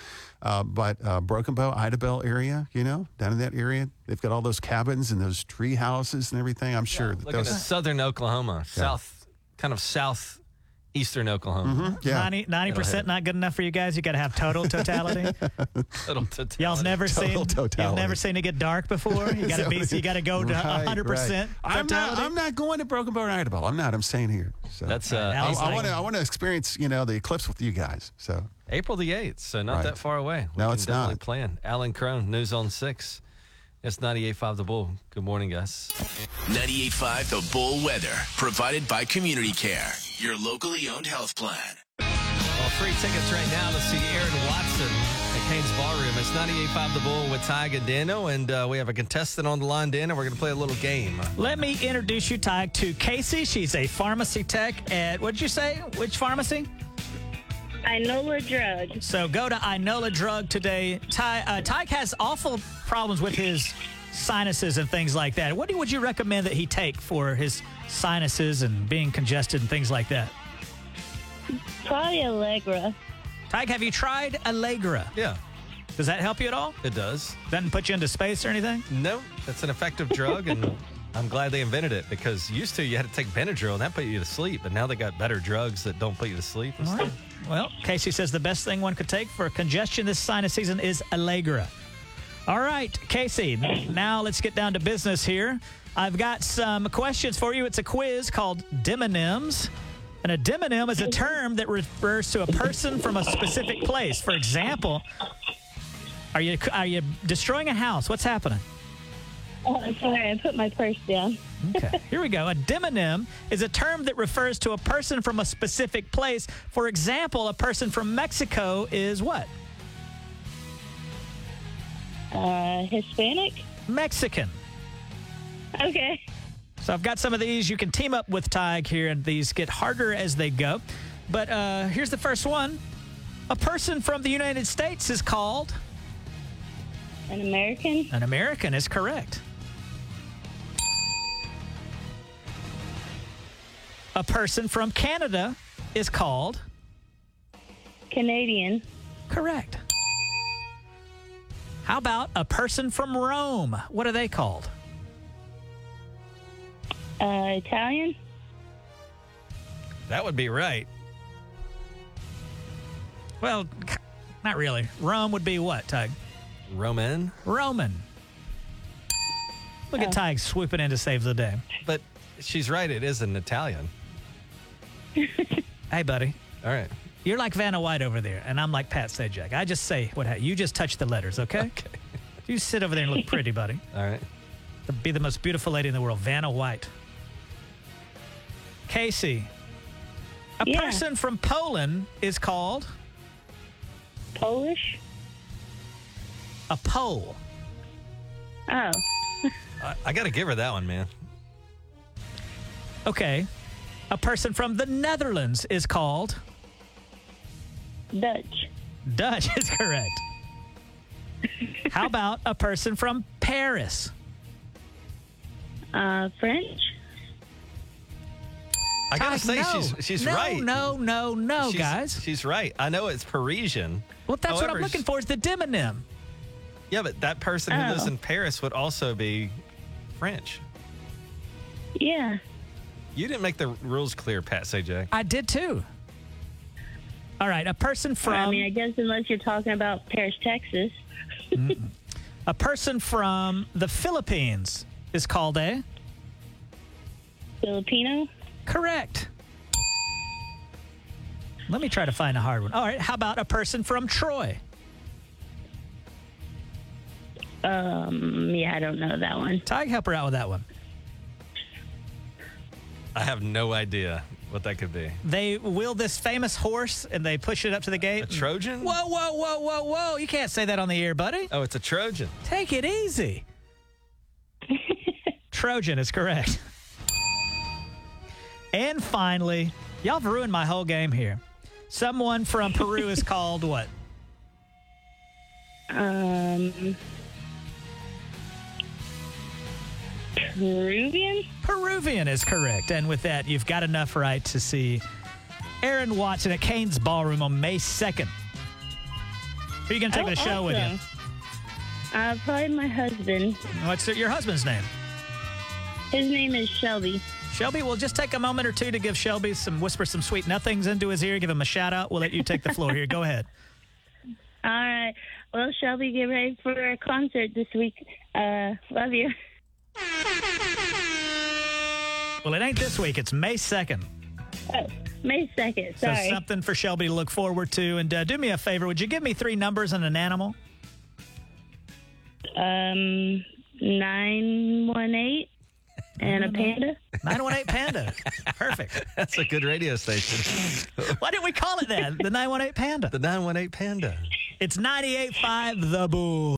Uh, but uh, Broken Bow, Idabel area, you know, down in that area, they've got all those cabins and those tree houses and everything. I'm sure that
Look at
those.
southern Oklahoma, south, kind of southeastern Oklahoma.
Yeah.
90 percent not good enough for you guys. You got to have total totality.
Total totality.
Y'all's never
Total
seen. You've never seen it get dark before. You got to be. You got to go to
Right,
hundred percent
right. I'm not.
totality.
I'm not going to Broken Bow and Idabel. I'm not. I'm staying here. So
That's uh,
I,
Al's
want to. I want to experience, you know, the eclipse with you guys. So
April the 8th, so not
Right.
that far away. We
No, it's
definitely
not.
plan. Alan Crone, News on 6. It's 98.5 The Bull. Good morning, guys.
98.5 The Bull Weather, provided by Community Care, your locally owned health plan.
Well, free tickets right now to see Aaron Watson at Cain's Ballroom. It's 98.5 The Bull with Tige and Dano, and uh, we have a contestant on the line, Dan, and we're going to play a little game.
Let me introduce you, Ty, to Casey. She's a pharmacy tech at what did you say? Which pharmacy?
Inola Drug.
So go to Inola Drug today. Ty, uh, Tige has awful problems with his sinuses and things like that. What do, would you recommend that he take for his sinuses and being congested and things like that?
Probably Allegra.
Tige, have you tried Allegra?
Yeah,
Does that help you at all?
it does.
Doesn't put you into space or anything?
No, that's an effective drug, and I'm glad they invented it because used to you had to take Benadryl, and that put you to sleep, but now they got better drugs that don't put you to sleep. and
All right. Well, Casey says the best thing one could take for congestion this sinus season is Allegra. All right, Casey, now let's get down to business here. I've got some questions for you. It's a quiz called Demonyms. And a demonym is a term that refers to a person from a specific place. For example, are you are you destroying a house? What's happening?
Oh, sorry, I put my purse down.
Okay. Here we go. A demonym is a term that refers to a person from a specific place. For example, a person from Mexico is what?
Uh, Hispanic?
Mexican.
Okay.
So I've got some of these. You can team up with Tige here, and these get harder as they go. But uh, here's the first one. A person from the United States is called
An American?
an American. Is correct. A person from Canada is called
Canadian?
correct. How about a person from Rome? What are they called?
Uh, Italian?
That would be right.
Well, not really. Rome would be what, Tige?
Roman,
Roman. Look at Tige swooping in to save the day.
but she's right. It is an Italian.
Hey, buddy.
All right.
You're like Vanna White over there, and I'm like Pat Sajak. I just say what ha- you just touch the letters, okay?
Okay.
You sit over there and look pretty, buddy.
All right.
To be the most beautiful lady in the world, Vanna White. Casey. A
Yeah.
person from Poland is called
Polish?
a Pole.
Oh.
I, I got to give her that one, man.
Okay. A person from the Netherlands is called
Dutch?
Dutch is correct. How about a person from Paris?
Uh, French?
I got
Tige,
to say,
no.
she's she's
no,
right.
No, no, no,
she's,
guys.
She's right. I know it's Parisian.
Well, that's what I'm looking for is the demonym.
Yeah, but that person who lives
Oh.
in Paris would also be French.
Yeah.
You didn't make the rules clear, Pat Sajak.
I did too. All right, a person from
I mean, I guess unless you're talking about Paris, Texas.
a person from the Philippines is called a
Filipino?
correct. Let me try to find a hard one. All right, how about a person from Troy?
Um, yeah, I don't know that one.
Tag, help her out with that one.
I have no idea what that could be.
They wheel this famous horse and they push it up to the gate.
A Trojan?
Whoa, whoa, whoa, whoa, whoa. You can't say that on the air, buddy.
Oh, it's a Trojan.
Take it easy. Trojan is correct. And finally, y'all have ruined my whole game here. Someone from Peru is called what?
Um, Peruvian?
Peruvian is correct. And with that, you've got enough right to see Aaron Watson at Cain's Ballroom on May 2nd. Who are you going to take
Oh,
the show with you?
awesome. Uh, probably my husband.
What's your husband's name?
His name is Shelby.
Shelby, we'll just take a moment or two to give Shelby some whisper some sweet nothings into his ear. Give him a shout out. We'll let you take the floor here. Go ahead.
All right. Well, Shelby, get ready for a concert this week. Uh, love you.
Well, it ain't this week. It's May 2nd.
Oh, May 2nd.
So
Sorry.
something for Shelby to look forward to. And uh, do me a favor. Would you give me three numbers and an animal?
Um, 918 and a panda.
918 Panda. Perfect.
That's a good radio station.
Why didn't we call it that? The 918 Panda.
The 918 Panda.
It's 98.5 The Bull.